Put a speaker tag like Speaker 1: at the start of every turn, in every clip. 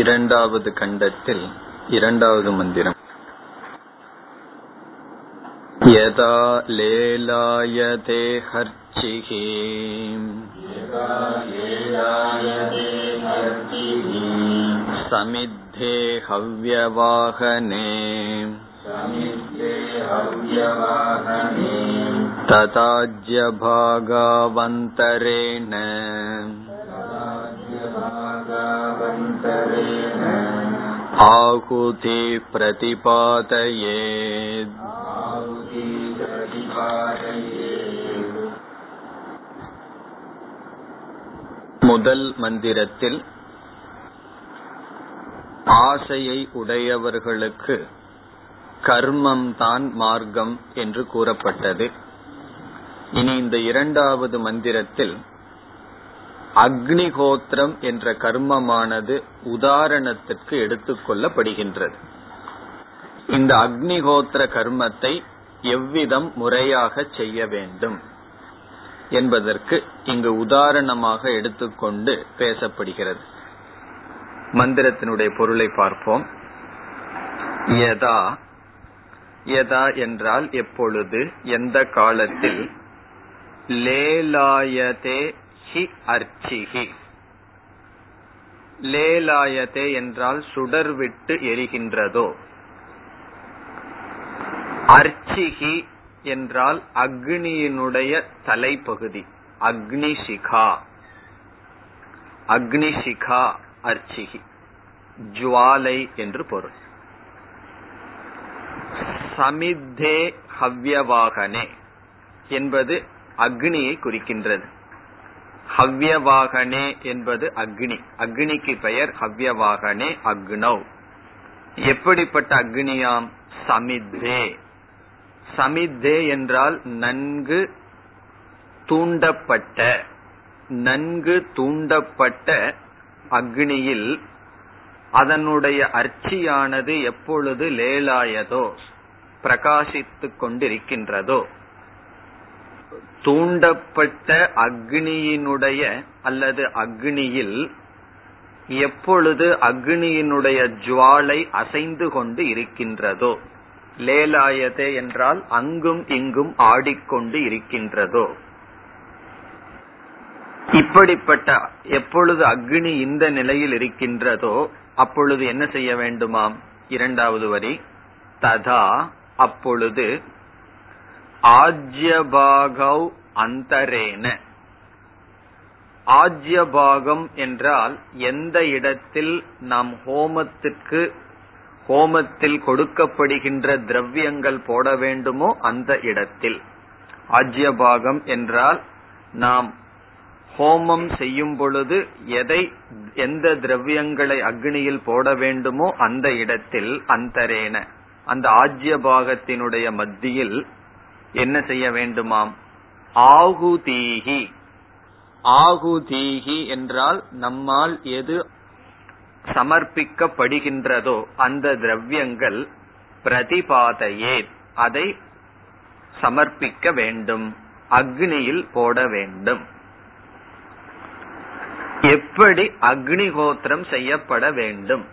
Speaker 1: இரண்டாவது கண்டத்தில் இரண்டாவது மந்திரம் यदा लेलायते हर्चिः समिद्धे हव्यवाहने तताज्यभागावन्तरेण आहुति प्रतिपादयेत् முதல் மந்திரத்தில் ஆசையை உடையவர்களுக்கு கர்மம் தான் மார்க்கம் என்று கூறப்பட்டது இனி இந்த இரண்டாவது மந்திரத்தில் அக்னிகோத்திரம் என்ற கர்மமானது உதாரணத்திற்கு எடுத்துக்கொள்ளப்படுகின்றது இந்த அக்னிகோத்திர கர்மத்தை எவ்விதம் முறையாக செய்ய வேண்டும் என்பதற்கு இங்கு உதாரணமாக எடுத்துக்கொண்டு பேசப்படுகிறது. மந்திரத்தினுடைய பொருளை பார்ப்போம். யதா யதா என்றால் எப்பொழுது எந்த காலத்தில்? லேலாயதே ஹி அர்ச்சிஹி. லேலாயதே என்றால் சுடர் விட்டு எரிகின்றதோ. அர்ச்சிஹி என்றால் அக்னியினுடைய தலைப்பகுதி. அக்னிஷிகா. அக்னிஷிகா அர்ச்சிகி ஜுவாலை என்று பொருள். சமித்தே ஹவ்யவாகனே என்பது அக்னியை குறிக்கின்றது. ஹவ்யவாகனே என்பது அக்னி. அக்னிக்கு பெயர் ஹவ்யவாகனே அக்னவ் எப்படிப்பட்ட அக்னியாம்? சமித்தே. சமித்தே என்றால் நன்கு தூண்டப்பட்ட நன்கு தூண்டப்பட்ட அக்னியில் அதனுடைய அர்ச்சியானது எப்பொழுது லேலாயதோ பிரகாசித்துக் கொண்டிருக்கின்றதோ. தூண்டப்பட்ட அக்னியினுடைய அல்லது அக்னியில் எப்பொழுது அக்னியினுடைய ஜுவாலை அசைந்து கொண்டு இருக்கின்றதோ லேலாயதே என்றால் அங்கும் இங்கும் ஆடிக்கொண்டு இருக்கின்றதோ. இப்படிப்பட்ட எப்பொழுது அக்னி இந்த நிலையில் இருக்கின்றதோ அப்பொழுது என்ன செய்ய வேண்டுமாம்? இரண்டாவது வரி ததா அப்பொழுது ஆஜ்யபாகவ் அந்தரேன. ஆஜ்யபாகம் என்றால் எந்த இடத்தில் நாம் ஹோமத்துக்கு ஹோமத்தில் கொடுக்கப்படுகின்ற திரவியங்கள் போட வேண்டுமோ அந்த இடத்தில். ஆஜ்யபாகம் என்றால் நாம் ஹோமம் செய்யும் பொழுது எதை எந்த திரவியங்களை அக்னியில் போட வேண்டுமோ அந்த இடத்தில் அந்தரேன. அந்த ஆஜ்யபாகத்தினுடைய மத்தியில் என்ன செய்ய வேண்டுமாம்? ஆகுதீகி. ஆகுதீகி என்றால் நம்மால் எது சமர்ப்பிக்கப்படுகின்றதோ அந்த திரவியங்கள் பிரதிபாதையே. அதை சமர்ப்பிக்க வேண்டும். அக்னியில் போட வேண்டும். எப்படி அக்னிகோத்திரம் செய்யப்பட வேண்டும்?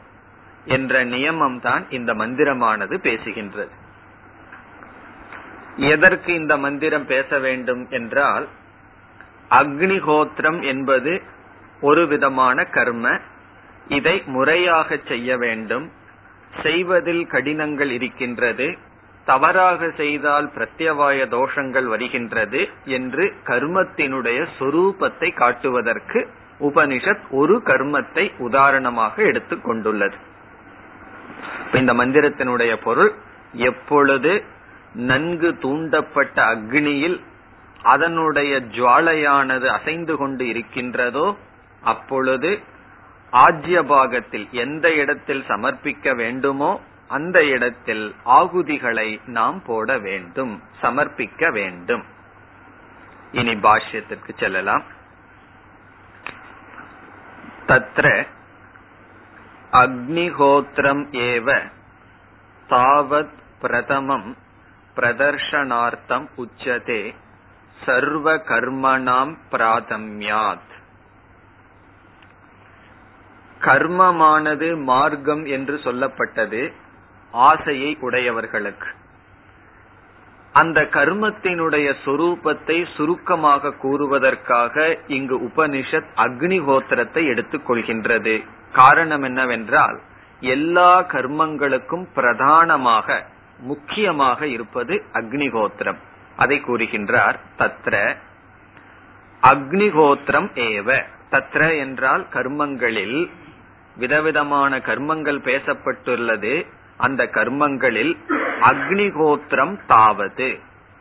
Speaker 1: என்ற நியமம் தான் இந்த மந்திரமானது பேசுகின்றது. எதற்கு இந்த மந்திரம் பேச வேண்டும் என்றால் அக்னிஹோத்திரம் என்பது ஒரு விதமான கர்ம இதை முறையாக செய்ய வேண்டும். செய்வதில் கடினங்கள் இருக்கின்றது தவறாக செய்தால் பிரத்யவாய தோஷங்கள் வருகின்றது என்று கர்மத்தினுடைய சொரூபத்தை காட்டுவதற்கு உபனிஷத் ஒரு கர்மத்தை உதாரணமாக எடுத்துக் கொண்டுள்ளது. இந்த மந்திரத்தினுடைய பொருள் எப்பொழுது நன்கு தூண்டப்பட்ட அக்னியில் அதனுடைய ஜுவாலையானது அசைந்து கொண்டு இருக்கின்றதோ அப்பொழுது ஆஜ்ய பாகத்தில் எந்த இடத்தில் சமர்ப்பிக்க வேண்டுமோ அந்த இடத்தில் ஆகுதிகளை நாம் போட வேண்டும் சமர்ப்பிக்க வேண்டும். இனி பாஷ்யத்திற்கு செல்லலாம். தத்ர அக்னிஹோத்திரம் ஏவ தாவத் பிரதமம் பிரதர்ஷனார்த்தம் உச்சதே. சர்வ கர்மணாம் பிராதம்யாத். கர்மமானது மார்க்கம் என்று சொல்லப்பட்டது ஆசையை உடையவர்களுக்கு. அந்த கர்மத்தினுடைய சொரூபத்தை சுருக்கமாக கூறுவதற்காக இங்கு உபனிஷத் அக்னிஹோத்திரத்தை எடுத்துக் கொள்கின்றது. காரணம் என்னவென்றால் எல்லா கர்மங்களுக்கும் பிரதானமாக முக்கியமாக இருப்பது அக்னிகோத்திரம் அதை கூறுகின்றார் தத்ர. அக்னிகோத்திரம் ஏவ. தத்ர என்றால் கர்மங்களில் விதவிதமான கர்மங்கள் பேசப்பட்டுள்ளது. அந்த கர்மங்களில் அக்னிகோத்திரம் தாவது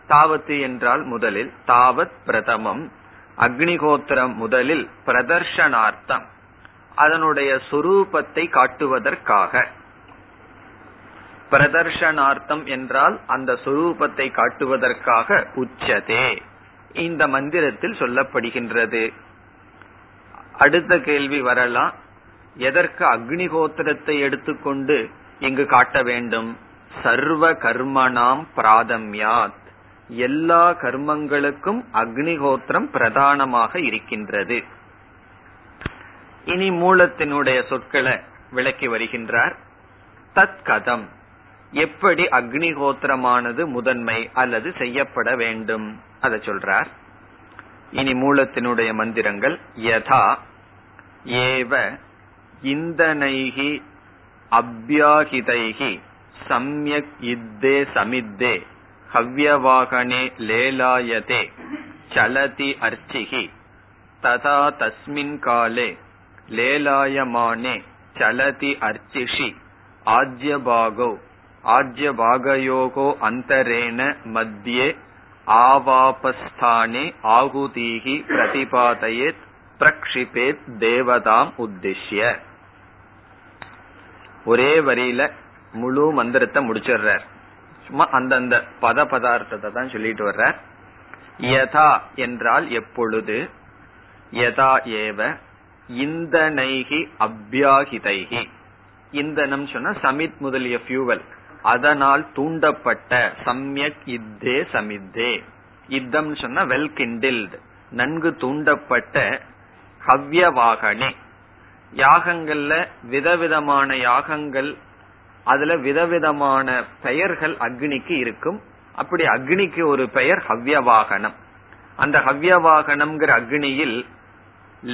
Speaker 1: தாவத்து என்றால் முதலில் தாவத் பிரதமம். அக்னிகோத்திரம் முதலில் பிரதர்ஷனார்த்தம். அதனுடைய சுரூபத்தை காட்டுவதற்காக. பிரதர்ஷனார்த்தம் என்றால் அந்த சுரூபத்தை காட்டுவதற்காக உச்சதே. இந்த மந்திரத்தில் சொல்லப்படுகின்றது. அடுத்த கேள்வி வரலாம். எதற்கு அக்னிகோத்திரத்தை எடுத்துக்கொண்டு இங்கு காட்ட வேண்டும்? சர்வ கர்மனாம் பிராதம்யாத். எல்லா கர்மங்களுக்கும் அக்னிகோத்திரம் பிரதானமாக இருக்கின்றது. இனி மூலத்தினுடைய சொற்களை விளக்கி வருகின்றார். தத் கதம் எப்படி அக்னிகோத்திரமானது முதன்மை அல்லது செய்யப்பட வேண்டும்? அதை சொல்றார். இனி மூலத்தினுடைய மந்திரங்கள் யதா ஏவ இந்தனைகி அபியாகிதைகி சம்யக் இத்தே சமித்தே ஹவ்யவாகனே லேலாயதே சலதி அர்ச்சிகி ததா தஸ்மின் காலே லேலாயமானே சலதி அர்ச்சிஷி ஆஜ்யபாகோ. ஆஜ்யபாகயோகோ அந்தரேன மத்தியே ஆவாபஸ்தானே ஆகுதீகி பிரதிபாதயேத் பிரக்ஷிபேத் தேவதாம் உத்திஷ்ய. ஒரே வரியில முழு மந்திரத்தை முடிச்சிடுறார். சும்மா அந்தந்த பத பதார்த்தத்தை தான் சொல்லிட்டு வர்றார். யதா என்றால் எப்பொழுது? யதா ஏவ இந்தனைகி அபியாகிதைகி. இந்தனம் சொன்னா சமித் முதலிய ஃபியூவல் அதனால் தூண்டப்பட்ட சம்யக் இத்தே சமித்தே. இத்தம் சொன்னா வெல் கிண்டில்டு நன்கு தூண்டப்பட்ட ஹவ்ய வாகனே யாகங்கள்ல விதவிதமான யாகங்கள் அதுல விதவிதமான பெயர்கள் அக்னிக்கு இருக்கும். அப்படி அக்னிக்கு ஒரு பெயர் ஹவ்ய வாகனம் அந்த ஹவ்ய வாகனம்ங்கிற அக்னியில்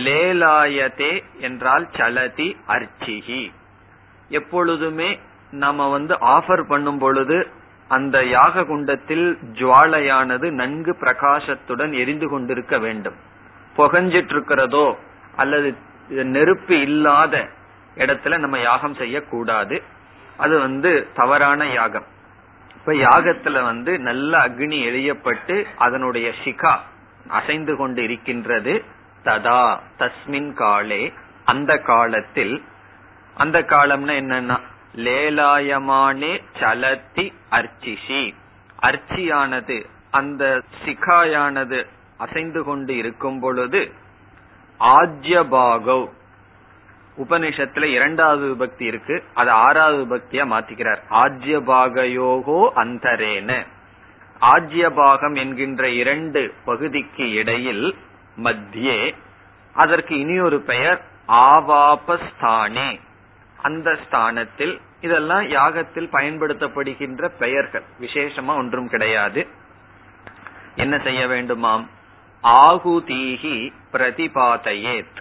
Speaker 1: லேலாயதே என்றால் சலதி அர்ச்சிகி. எப்பொழுதுமே நம்ம வந்து ஆஃபர் பண்ணும் பொழுது அந்த யாக குண்டத்தில் ஜுவாலையானது நன்கு பிரகாசத்துடன் எரிந்து கொண்டிருக்க வேண்டும். புகஞ்சிட்டு இருக்கிறதோ அல்லது நெருப்பு இல்லாத இடத்துல நம்ம யாகம் செய்யக்கூடாது. அது வந்து தவறான யாகம். இப்ப யாகத்துல வந்து நல்ல அக்னி எழியப்பட்டு அதனுடைய சிகா அசைந்து கொண்டு இருக்கின்றது. ததா தஸ்மின் காலே அந்த காலத்தில் அந்த காலம்னா என்னன்னா லேலாயமானே சலத்தி அர்ச்சிஷி. அர்ச்சியானது அந்த சிகாயானது அசைந்து கொண்டு இருக்கும் பொழுது ஆஜ்யபாகவ். உபனிஷத்துல இரண்டாவது விபக்தி இருக்கு அது ஆறாவது விபக்தியா மாத்திக்கிறார். ஆஜ்யபாகயோகோ அந்தரேன. ஆஜ்யபாகம் என்கின்ற இரண்டு பகுதிக்கு இடையில் மத்தியே அதற்கு இனியொரு பெயர் ஆவாபஸ்தானே. அந்த ஸ்தானத்தில் இதெல்லாம் யாகத்தில் பயன்படுத்தப்படுகின்ற பெயர்கள். விசேஷமா ஒன்றும் கிடையாது. என்ன செய்ய வேண்டுமாம்? ஆகுதீகி பிரதிபாதையேத்.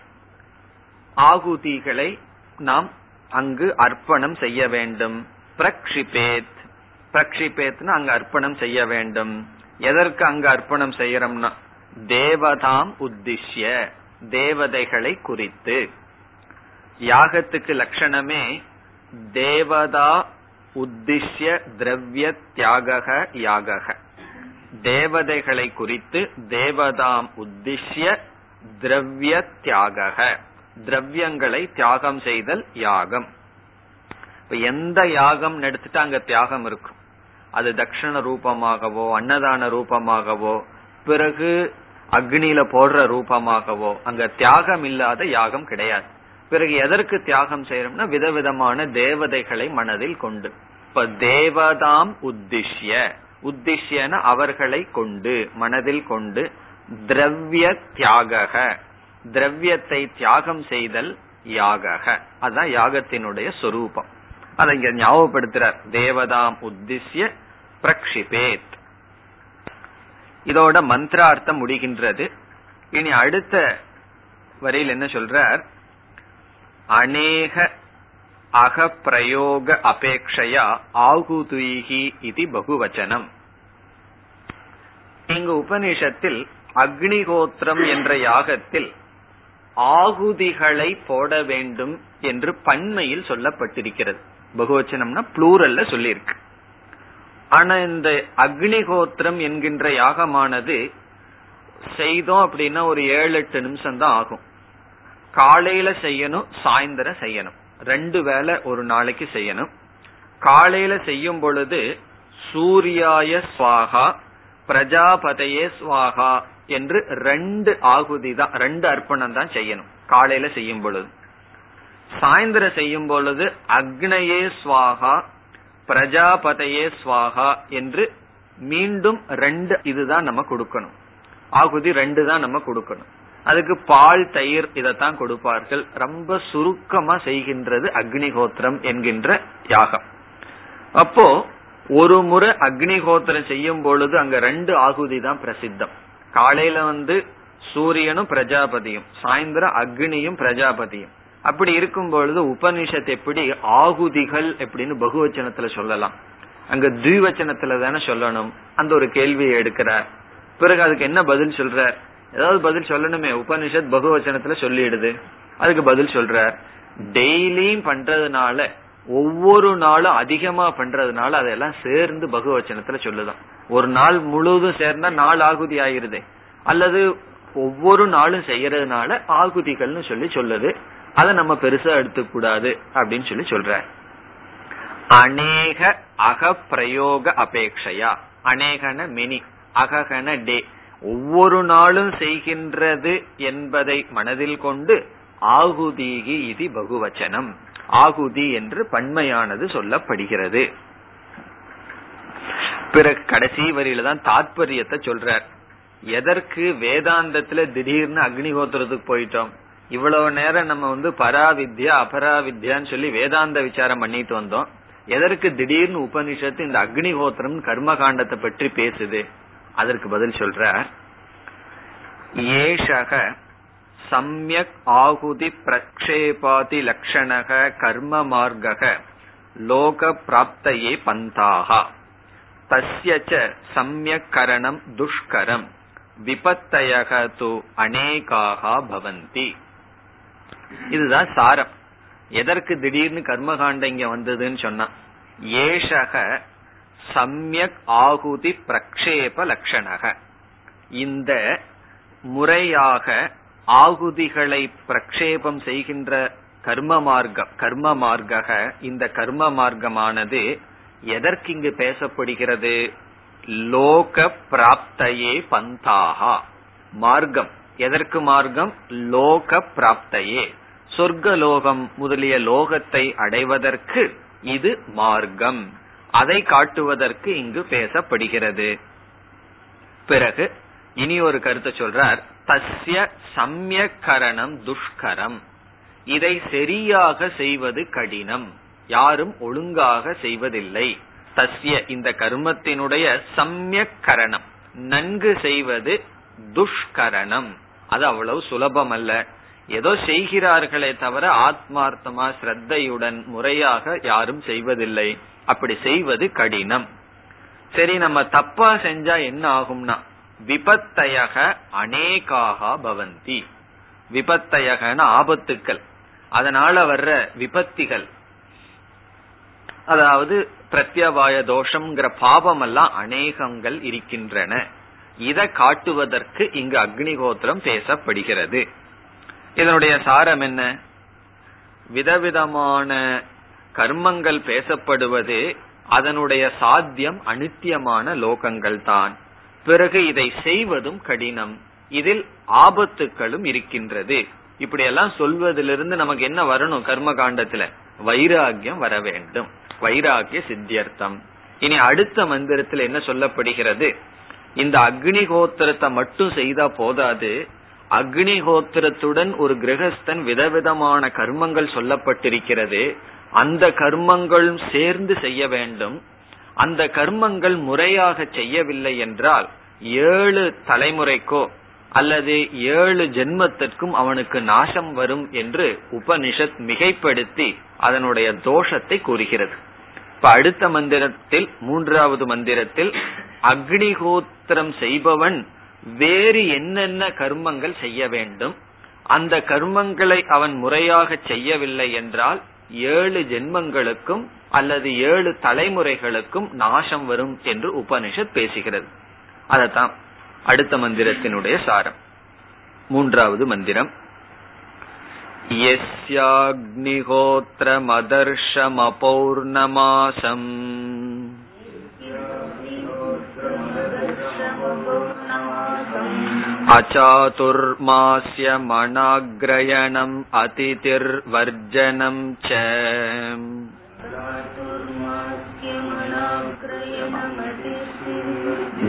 Speaker 1: ஆகுதிகளை நாம் அங்கு அர்ப்பணம் செய்ய வேண்டும். பிரக்ஷிபேத். பிரக்ஷிபேத்னு அங்கு அர்ப்பணம் செய்ய வேண்டும். எதற்கு அங்கு அர்ப்பணம் செய்யறோம்னா தேவதாம் உத்திஷ்ய தேவதைகளை குறித்து. யாகத்துக்கு லட்சணமே தேவதா உத்திஷ்ய திரவிய தியாக யாக தேவதைகளை குறித்து தேவதாம் உத்திஷ்ய திரவிய தியாக திரவியங்களை தியாகம் செய்தல் யாகம். இப்ப எந்த யாகம் எடுத்துட்டு அங்க தியாகம் இருக்கும். அது தட்சிண ரூபமாகவோ அன்னதான ரூபமாகவோ பிறகு அக்னியில போடுற ரூபமாகவோ அங்க தியாகம் இல்லாத யாகம் கிடையாது. பிறகு எதற்கு தியாகம் செய்யறோம்னா விதவிதமான தேவதைகளை மனதில் கொண்டு. இப்ப தேவதாம் உத்திஷ்ய. உத்திஷ்யன அவர்களை கொண்டு மனதில் கொண்டு திரவிய தியாக திரவியத்தை தியாகம் செய்தல் யாக அதுதான் யாகத்தினுடைய சொரூபம். அதை இங்க ஞாபகப்படுத்துறார். தேவதாம் உத்திஷ்ய பிரக்ஷிபேத். இதோட மந்திரார்த்தம் முடிகின்றது. இனி அடுத்த வரையில் என்ன சொல்றார்? அநேக அகப்பிரயோக அபேக்ஷையா ஆகுதுயிகி இது பகுவச்சனம். இங்கு உபனிஷத்தில் அக்னிகோத்திரம் என்ற யாகத்தில் ஆகுதிகளை போட வேண்டும் என்று பன்மையில் சொல்லப்பட்டிருக்கிறது. பகுவச்சனம்னா புளூரல்ல சொல்லியிருக்கு. ஆனா இந்த அக்னிகோத்திரம் என்கின்ற யாகமானது செய்தோம் அப்படின்னா ஒரு ஏழு எட்டு நிமிஷம் தான் ஆகும். காலையில செய்யணும் சாயந்தரம் செய்யணும். ரெண்டு வேலை ஒரு நாளைக்கு செய்யணும். காலையில செய்யும் பொழுது சூர்யாய சுவாகா பிரஜாபதையே ஸ்வாகா என்று ரெண்டு ஆகுதி தான் ரெண்டு அர்ப்பணம் தான் செய்யணும் காலையில செய்யும் பொழுது. சாயந்தரம் செய்யும் பொழுது அக்னையே ஸ்வாகா பிரஜாபதையே ஸ்வாகா என்று மீண்டும் ரெண்டு இதுதான் நம்ம கொடுக்கணும். ஆகுதி ரெண்டு தான் நம்ம கொடுக்கணும். அதுக்கு பால் தயிர் இதைத்தான் கொடுப்பார்கள். ரொம்ப சுருக்கமா செய்கின்றது அக்னிஹோத்திரம் என்கின்ற யாகம். அப்போ ஒரு முறை அக்னிஹோத்திரம் செய்யும் பொழுது அங்க ரெண்டு ஆகுதி தான் பிரசித்தம். காலையில வந்து சூரியனும் பிரஜாபதியும் சாயந்தரம் அக்னியும் பிரஜாபதியும். அப்படி இருக்கும் பொழுது உபனிஷத் எப்படி ஆகுதிகள் எப்படின்னு பகுவச்சனத்துல சொல்லலாம். அங்க தீவச்சனத்துல தானே சொல்லணும். அந்த ஒரு கேள்வியை எடுக்கிறார். பிறகு அதுக்கு என்ன பதில் சொல்றார்? ஏதாவது பதில் சொல்லணுமே. உபனிஷத் பகுவச்சனத்துல சொல்லிடுது. அதுக்கு பதில் சொல்றார். டெய்லியும் பண்றதுனால ஒவ்வொரு நாளும் அதிகமா பண்றதுனால அதெல்லாம் சேர்ந்து பகுவச்சனத்துல சொல்லுதான். ஒரு நாள் முழுவதும் சேர்ந்தா நாள் ஆகுதி ஆயிருது. அல்லது ஒவ்வொரு நாளும் செய்யறதுனால ஆகுதிகள்னு சொல்லி சொல்லுது. அதை நம்ம பெருசா எடுத்துக்கூடாது அப்படின்னு சொல்லி சொல்ற அநேக அக பிரயோக அபேட்சையா அநேகன மினி அககன டே. ஒவ்வொரு நாளும் செய்கின்றது என்பதை மனதில் கொண்டு ஆகுதீகி இது பகுவச்சனம். ஆகுதி என்று பன்மையானது சொல்லப்படுகிறது. பிறகு கடைசி வரியில தான் தாத்பரியத்தை சொல்றார். எதற்கு வேதாந்தத்துல திடீர்னு அக்னிகோத்திரத்துக்கு போயிட்டோம்? இவ்வளவு நேரம் நம்ம வந்து பராவித்யா அபராவித்யான்னு சொல்லி வேதாந்த விசாரம் பண்ணிட்டு வந்தோம். எதற்கு திடீர்னு உபனிஷத்து இந்த அக்னிஹோத்திரம் கர்ம காண்டத்தை பற்றி பேசுது? அதற்கு பதில் சொல்றார். ஏஷக சமயக் ஆகுதி பிரக்ஷேபாதி லட்சணக கர்ம மார்க்க லோக பிராப்தையே பந்தாகா. தஸ்யச்ச சமயக் கரணம் துஷ்கரம் விபத்தயக து அநேகாக பவந்தி. இதுதான் சாரம். எதற்கு திடீர்னு கர்மகாண்ட இங்க வந்ததுன்னு சொன்னா ஏஷக சமயக் ஆகுதி பிரக்ஷேப லட்சணக இந்த முறையாக ஆகுதிகளை பிரக்ஷேபம் செய்கின்ற கர்ம மார்க்கம் கர்ம மார்க்க இந்த கர்ம மார்க்கமானது எதற்கு இங்கு பேசப்படுகிறது? லோக பிராப்தையே பந்தாகா. மார்க்கம். எதற்கு மார்க்கம்? லோக பிராப்தையே. சொர்க்க லோகம் முதலிய லோகத்தை அடைவதற்கு இது மார்க்கம். அதை காட்டுவதற்கு இங்கு பேசப்படுகிறது. பிறகு இனி ஒரு கருத்தை சொல்றார் தஸ்ய சமயக்கரணம் துஷ்கரம். இதை சரியாக செய்வது கடினம். யாரும் ஒழுங்காக செய்வதில்லை. தஸ்ய இந்த கர்மத்தினுடைய சமயக்கரணம். நன்கு செய்வது துஷ்கரணம். அது அவ்வளவு சுலபம் அல்ல ஏதோ செய்கிறார்களே தவிர ஆத்மார்த்தமா ஸ்ரத்தையுடன் முறையாக யாரும் செய்வதில்லை. அப்படி செய்வது கடினம். சரி நம்ம தப்பா செஞ்சா என்ன ஆகும்னா விபத்தயக அநேகாக பவந்தி. விபத்தயகன ஆபத்துக்கள். அதனால வர்ற விபத்திகள். அதாவது பிரத்யவாய தோஷம்ங்கிற பாவம் எல்லாம் அநேகங்கள் இருக்கின்றன. இதை காட்டுவதற்கு இங்கு அக்னிகோத்திரம் பேசப்படுகிறது. இதனுடைய சாரம் என்ன? விதவிதமான கர்மங்கள் பேசப்படுவது அதனுடைய சாத்தியம் அனித்தியமான லோகங்கள் தான் பிறகு இதை செய்வதும் கடினம். இதில் ஆபத்துக்களும் இருக்கின்றது. இப்படி எல்லாம் சொல்வதிலிருந்து நமக்கு என்ன வரணும் கர்ம காண்டத்துல வைராகியம் வர வேண்டும். வைராகிய சித்தியர்த்தம். இனி அடுத்த மந்திரத்தில் என்ன சொல்லப்படுகிறது? இந்த அக்னிகோத்திரத்தை மட்டும் செய்தா போதாது. அக்னிகோத்திரத்துடன் ஒரு கிரகஸ்தன் விதவிதமான கர்மங்கள் சொல்லப்பட்டிருக்கிறது. அந்த கர்மங்களும் சேர்ந்து செய்ய வேண்டும். அந்த கர்மங்கள் முறையாக செய்யவில்லை என்றால் ஏழு தலைமுறைக்கோ அல்லது ஏழு ஜென்மத்திற்கும் அவனுக்கு நாசம் வரும் என்று உபனிஷத் மிகைப்படுத்தி அதனுடைய தோஷத்தை கூறுகிறது. இப்ப அடுத்த மந்திரத்தில் மூன்றாவது மந்திரத்தில் அக்னிஹோத்திரம் செய்பவன் வேறு என்னென்ன கர்மங்கள் செய்ய வேண்டும்? அந்த கர்மங்களை அவன் முறையாக செய்யவில்லை என்றால் ஏழு ஜென்மங்களுக்கும் அல்லது ஏழு தலைமுறைகளுக்கும் நாசம் வரும் என்று உபனிஷத் பேசுகிறது அதத்தான் அடுத்த மந்திரத்தினுடைய சாரம் மூன்றாவது மந்திரம் यस्याग्निहोत्रमदर्शमपौर्णमासम् अचातुर्मास्यमणाग्रयणम् अतिथिर्वर्जनम् च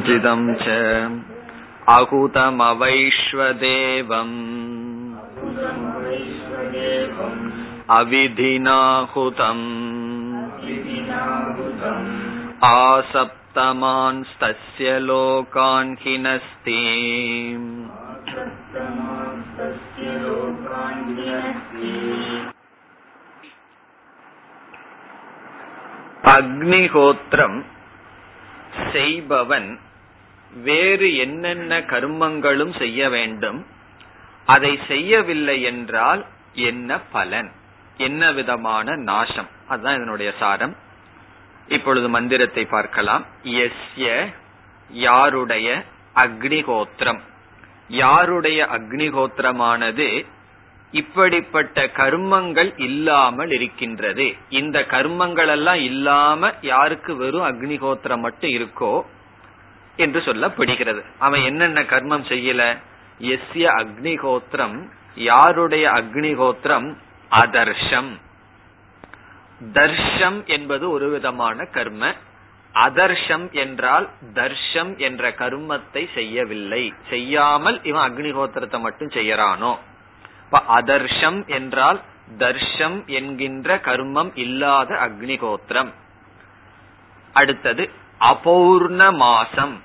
Speaker 1: जिदम् च अहुतमवैश्वदेवम् अविधिनाहुतम् आसप्तमांस्तस्य लोकान् हिनस्ति அக்னிஹோத்திரம் செய்பவன் வேறு என்னென்ன கர்மங்களும் செய்ய வேண்டும் அதை செய்யவில்லை என்றால் என்ன பலன் என்ன விதமான நாசம் அதுதான் இதனுடைய சாரம் இப்பொழுது மந்திரத்தை பார்க்கலாம். எஸ்ய யாருடைய அக்னிகோத்திரம் யாருடைய அக்னிகோத்திரமானது இப்படிப்பட்ட கர்மங்கள் இல்லாமல் இருக்கின்றது. இந்த கர்மங்கள் எல்லாம் இல்லாம யாருக்கு வெறும் அக்னிகோத்திரம் மட்டும் இருக்கோ என்று சொல்லப்படுகிறது. அவன் என்னென்ன கர்மம் செய்யல? எஸ்ய அக்னிகோத்திரம் யாருடைய அக்னிகோத்திரம் அதர்ஷம். தர்ஷம் என்பது ஒரு விதமான கர்ம. அதர்ஷம் என்றால் தர்ஷம் என்ற கர்மத்தை செய்யவில்லை. செய்யாமல் இவன் அக்னிஹோத்திரத்தை மட்டும் செய்யறானோ? இப்ப அதர்ஷம் என்றால் தர்ஷம் என்கின்ற கர்மம் இல்லாத அக்னிகோத்திரம் அடுத்தது அபௌர்ண மாசம்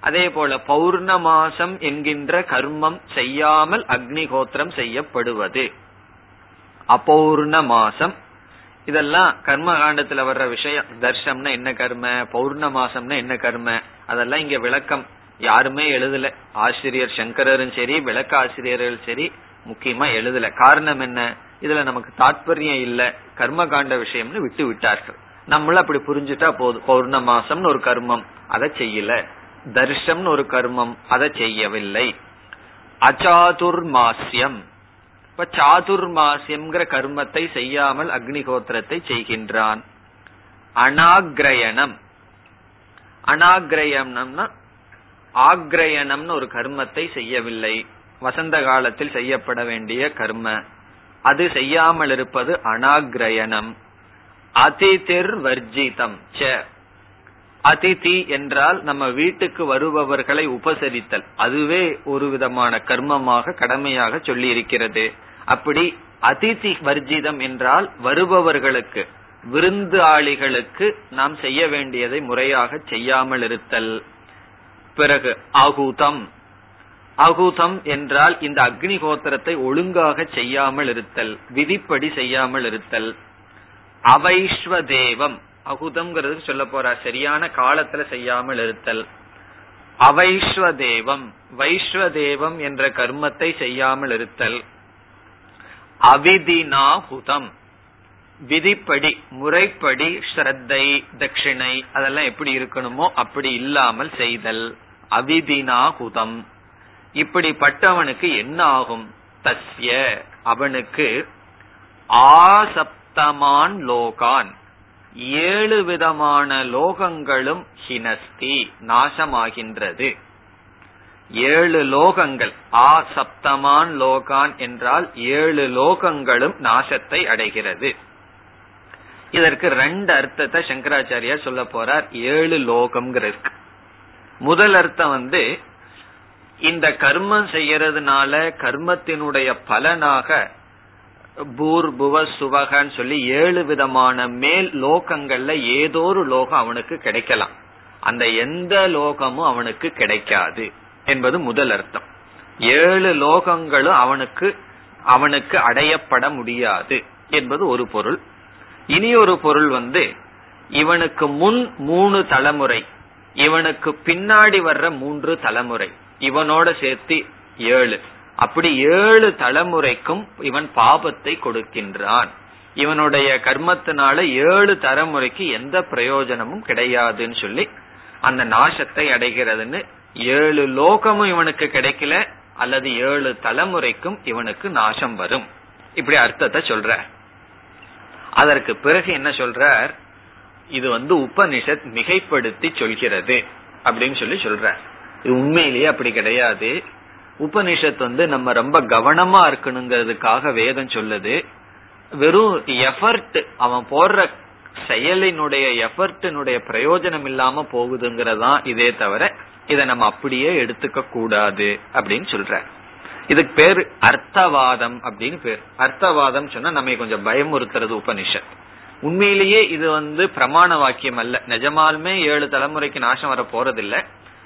Speaker 1: அதே போல பௌர்ணமாசம் என்கின்ற கர்மம் செய்யாமல் அக்னிகோத்திரம் செய்யப்படுவது. அபௌர்ண மாசம் இதெல்லாம் கர்ம காண்டத்துல வர்ற விஷயம். தர்ஷம்னா என்ன கர்ம? பௌர்ணமாசம்னா என்ன கர்ம? அதெல்லாம் இங்க விளக்கம். யாருமே எழுதல. ஆசிரியர் சங்கரரும் சரி விளக்க ஆசிரியர்கள் சரி முக்கியமா எழுதல. காரணம் என்ன? இதுல நமக்கு தாற்பயம் இல்ல. கர்ம காண்ட விஷயம்னு விட்டு விட்டார்கள். நம்மள அப்படி புரிஞ்சுட்டா போதும். பௌர்ணமாசம்னு ஒரு கர்மம் அதை செய்யல. தர்ஷம்னு ஒரு கர்மம் அதை செய்யவில்லை. அச்சாதுர்மாசியம் இப்ப சாதுர்மாசியம்ங்கிற கர்மத்தை செய்யாமல் அக்னிகோத்திரத்தை செய்கின்றான். அனாகிரயணம். அனாகிரயணம்னா ஆக்ரயணம்னு ஒரு கர்மத்தை செய்யவில்லை. வசந்த காலத்தில் செய்யப்பட வேண்டிய கர்ம. அது செய்யாமல் இருப்பது அனாகிரயணம். அதிதிர் வர்ஜிதம். ச. அதிதி என்றால் நம்ம வீட்டுக்கு வருபவர்களை உபசரித்தல். அதுவே ஒரு விதமான கர்மமாக கடமையாக சொல்லி இருக்கிறது அப்படி அதிதி வர்ஜிதம் என்றால் வருபவர்களுக்கு விருந்தாளிகளுக்கு நாம் செய்ய வேண்டியதை முறையாக செய்யாமல் இருத்தல். பிறகு அகுதம். அகுதம் என்றால் இந்த அக்னிஹோத்திரத்தை ஒழுங்காக செய்யாமல் இருத்தல் விதிப்படி செய்யாமல் இருத்தல். அவைஸ்வ அகுதம்ங்கிறதுக்கு அகுதம்ங்கிறது சொல்ல போறார் சரியான காலத்துல செய்யாமல் இருத்தல். அவைஸ்வதேவம் வைஸ்வதேவம் என்ற கர்மத்தை செய்யாமல் இருத்தல். அவிதினாகுதம் விதிப்படி முறைப்படி ஸ்ரத்தை தட்சிணை அதெல்லாம் எப்படி இருக்கணுமோ அப்படி இல்லாமல் செய்தல். அவிதினாகுதம் இப்படிப்பட்டவனுக்கு என்ன ஆகும் தஸ்ய. அவனுக்கு ஆசப்தமான் லோகான். ஏழு விதமான லோகங்களும் ஹினஸ்தி நாசமாகின்றது. ஏழு லோகங்கள் ஆ சப்தமான் லோகான் என்றால் ஏழு லோகங்களும் நாசத்தை அடைகிறது. இதற்கு ரெண்டு அர்த்தத்தை சங்கராச்சாரியார் சொல்ல போறார். ஏழு லோகம் முதல் அர்த்தம் வந்து இந்த கர்மம் செய்யறதுனால கர்மத்தினுடைய பலனாக பூர் புவ சுவகன்னு சொல்லி ஏழு விதமான மேல் லோகங்கள்ல ஏதோ ஒரு லோகம் அவனுக்கு கிடைக்கலாம். அந்த எந்த லோகமும் அவனுக்கு கிடைக்காது என்பது முதல் அர்த்தம். ஏழு லோகங்களும் அவனுக்கு அவனுக்கு அடையப்பட முடியாது என்பது ஒரு பொருள். இனி ஒரு பொருள் வந்து இவனுக்கு முன் மூணு தலைமுறை இவனுக்கு பின்னாடி வர்ற மூன்று தலைமுறை இவனோட சேர்த்து ஏழு. அப்படி ஏழு தலைமுறைக்கும் இவன் பாபத்தை கொடுக்கின்றான். இவனுடைய கர்மத்தினால ஏழு தலைமுறைக்கு எந்த பிரயோஜனமும் கிடையாதுன்னு சொல்லி அந்த நாசத்தை அடைகிறதுன்னு ஏழு லோகமும் இவனுக்கு கிடைக்கல அல்லது ஏழு தலைமுறைக்கும் இவனுக்கு நாசம் வரும். இப்படி அர்த்தத்தை சொல்ற அதற்கு பிறகு என்ன சொல்றார்? இது வந்து உபனிஷத் மிகைப்படுத்தி சொல்கிறது அப்படின்னு சொல்லி சொல்ற இது உண்மையிலேயே அப்படி கிடையாது. உபனிஷத் வந்து நம்ம ரொம்ப கவனமா இருக்கணுங்கிறதுக்காக வேதம் சொல்லுது. வெறும் எஃபர்ட் அவன் போடுற செயலினுடைய எஃபர்ட்டினுடைய பிரயோஜனம் இல்லாம போகுதுங்கிறதான் இதே தவிர இதை நம்ம அப்படியே எடுத்துக்க கூடாது அப்படின்னு சொல்ற. இதுக்கு பேர் அர்த்தவாதம் அப்படின்னு பேர். அர்த்தவாதம் சொன்னா நம்ம கொஞ்சம் பயமுறுத்துறது உபனிஷத். உண்மையிலேயே இது வந்து பிரமாண வாக்கியம் அல்ல. நிஜமாலுமே ஏழு தலைமுறைக்கு நாசம் வர போறதில்லை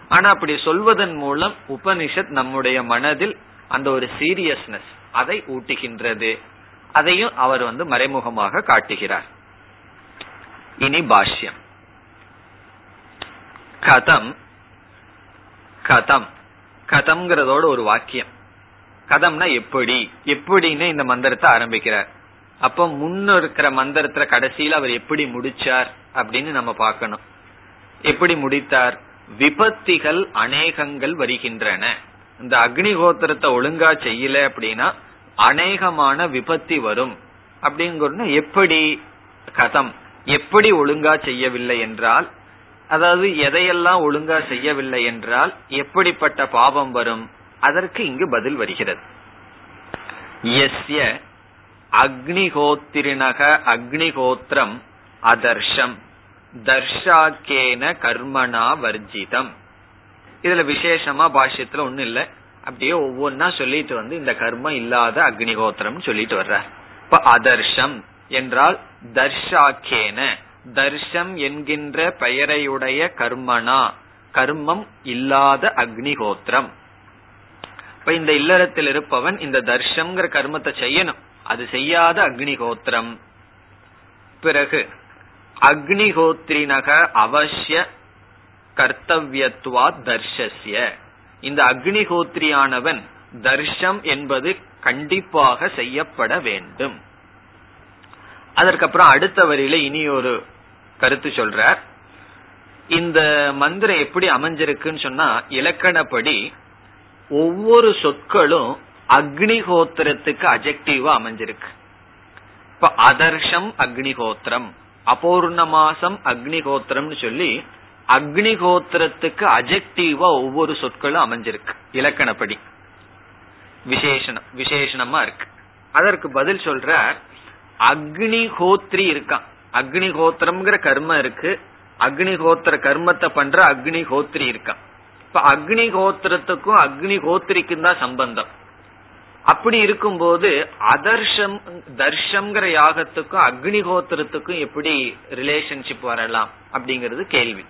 Speaker 1: ஆனா அப்படி சொல்வதன் மூலம் உபனிஷத் நம்முடைய மனதில் அந்த ஒரு சீரியஸ்னஸ் அதை ஊட்டுகின்றது. அதையும் அவர் வந்து மறைமுகமாக காட்டுகிறார். இனி பாஷ்யம். கதம் கதம். கதம்ங்கிறதோட ஒரு வாக்கியம். கதம்னா எப்படி? எப்படின்னு இந்த மந்திரத்தை ஆரம்பிக்கிறார். அப்ப முன்ன இருக்கிற மந்திரத்துல கடைசியில அவர் எப்படி முடிச்சார் அப்படின்னு நம்ம பார்க்கணும். எப்படி முடித்தார்? விபத்திகள் அநேகங்கள் வருகின்றன. இந்த அக்னிகோத்திரத்தை ஒழுங்கா செய்யல அப்படின்னா அநேகமான விபத்தி வரும். அப்படிங்கிற எப்படி கதம்? எப்படி ஒழுங்கா செய்யவில்லை என்றால் அதாவது எதையெல்லாம் ஒழுங்கா செய்யவில்லை என்றால் எப்படிப்பட்ட பாவம் வரும்? அதற்கு இங்கு பதில் வருகிறது. எஸ்ய அக்னிகோத்திரினக அக்னிகோத்திரம் அதர்ஷம். தர்ஷாக்கேன கர்மனா வர்ஜிதம். இதுல விசேஷமா பாஷ்யத்துல ஒண்ணு இல்ல. அப்படியே ஒவ்வொன்னா சொல்லிட்டு வந்து இந்த கர்மம் இல்லாத அக்னிகோத்திரம் சொல்லிட்டு வர்ற இப்ப அதர்ஷம் என்றால் தர்ஷாக்கேன. தர்ஷம் என்கின்ற பெயரையுடைய கர்மனா கர்மம் இல்லாத அக்னிகோத்திரம் இப்ப இந்த இல்லறத்தில் இருப்பவன் இந்த தர்ஷம்ங்கிற கர்மத்தை செய்யணும். அது செய்யாத அக்னிகோத்திரம் பிறகு அக்னிகோத்ரினக அவசிய கர்த்தவியத்துவா தர்ஷஸ்ய. இந்த அக்னிகோத்ரியானவன் தர்ஷம் என்பது கண்டிப்பாக செய்யப்பட வேண்டும். அதற்கப்புறம் அடுத்த வரியில இனி ஒரு கருத்து சொல்ற இந்த மந்திரம் எப்படி அமைஞ்சிருக்குன்னு சொன்னா இலக்கணப்படி ஒவ்வொரு சொற்களும் அக்னிஹோத்திரத்துக்கு அஜெக்டிவா அமைஞ்சிருக்கு. இப்ப அதர்ஷம் அக்னிஹோத்திரம். அபூர்ணமாசம் அக்னிகோத்திரம்னு சொல்லி அக்னிகோத்திரத்துக்கு அஜெக்டிவா ஒவ்வொரு சொற்களும் அமைஞ்சிருக்கு இலக்கணப்படி. விசேஷனம் விசேஷனமா இருக்கு. அதற்கு பதில் சொல்ற அக்னிஹோத்ரி இருக்கான். அக்னிஹோத்திரம்ங்கிற கர்மம் இருக்கு அக்னிஹோத்திர கர்மத்தை பண்ற அக்னிஹோத்ரி இருக்கான். இப்ப அக்னிஹோத்திரத்துக்கும் அக்னிஹோத்திரிக்கும் தான் சம்பந்தம். அப்படி இருக்கும்போது அதர்ஷம் தர்ஷம்ங்கிற யாகத்துக்கும் அக்னிஹோத்திரத்துக்கும் எப்படி ரிலேஷன்ஷிப் வரலாம் அப்படிங்கிறது கேள்வி.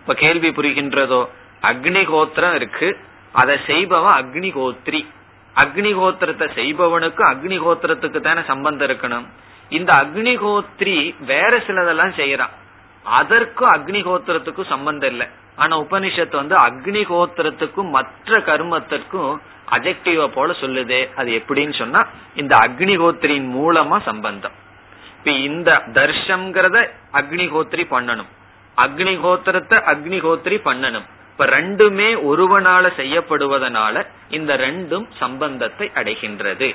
Speaker 1: இப்ப கேள்வி புரிகின்றதோ அக்னிஹோத்திரம் இருக்கு அதை செய்பவன் அக்னிஹோத்ரி. அக்னிஹோத்திரத்தை செய்பவனுக்கும் அக்னிஹோத்திரத்துக்கு தானே சம்பந்தம் இருக்கணும். இந்த அக்னிஹோத்ரி வேற சிலதெல்லாம் செய்யறான். அதற்கும் அக்னிஹோத்திரத்துக்கும் சம்பந்தம் இல்லை. ஆனா உபனிஷத்து வந்து அக்னிஹோத்திரத்துக்கும் மற்ற கர்மத்திற்கும் அஜெக்டிவ போல சொல்லுது. அது எப்படின்னு சொன்னா இந்த அக்னிகோத்திரியின் மூலமா சம்பந்தம். இப்ப இந்த தர்ஷம்ங்கிறத அக்னிஹோத்திரி பண்ணணும். அக்னிஹோத்திரத்தை அக்னிஹோத்திரி பண்ணணும். இப்ப ரெண்டுமே ஒருவனால செய்யப்படுவதனால இந்த ரெண்டும் சம்பந்தத்தை அடைகின்றது.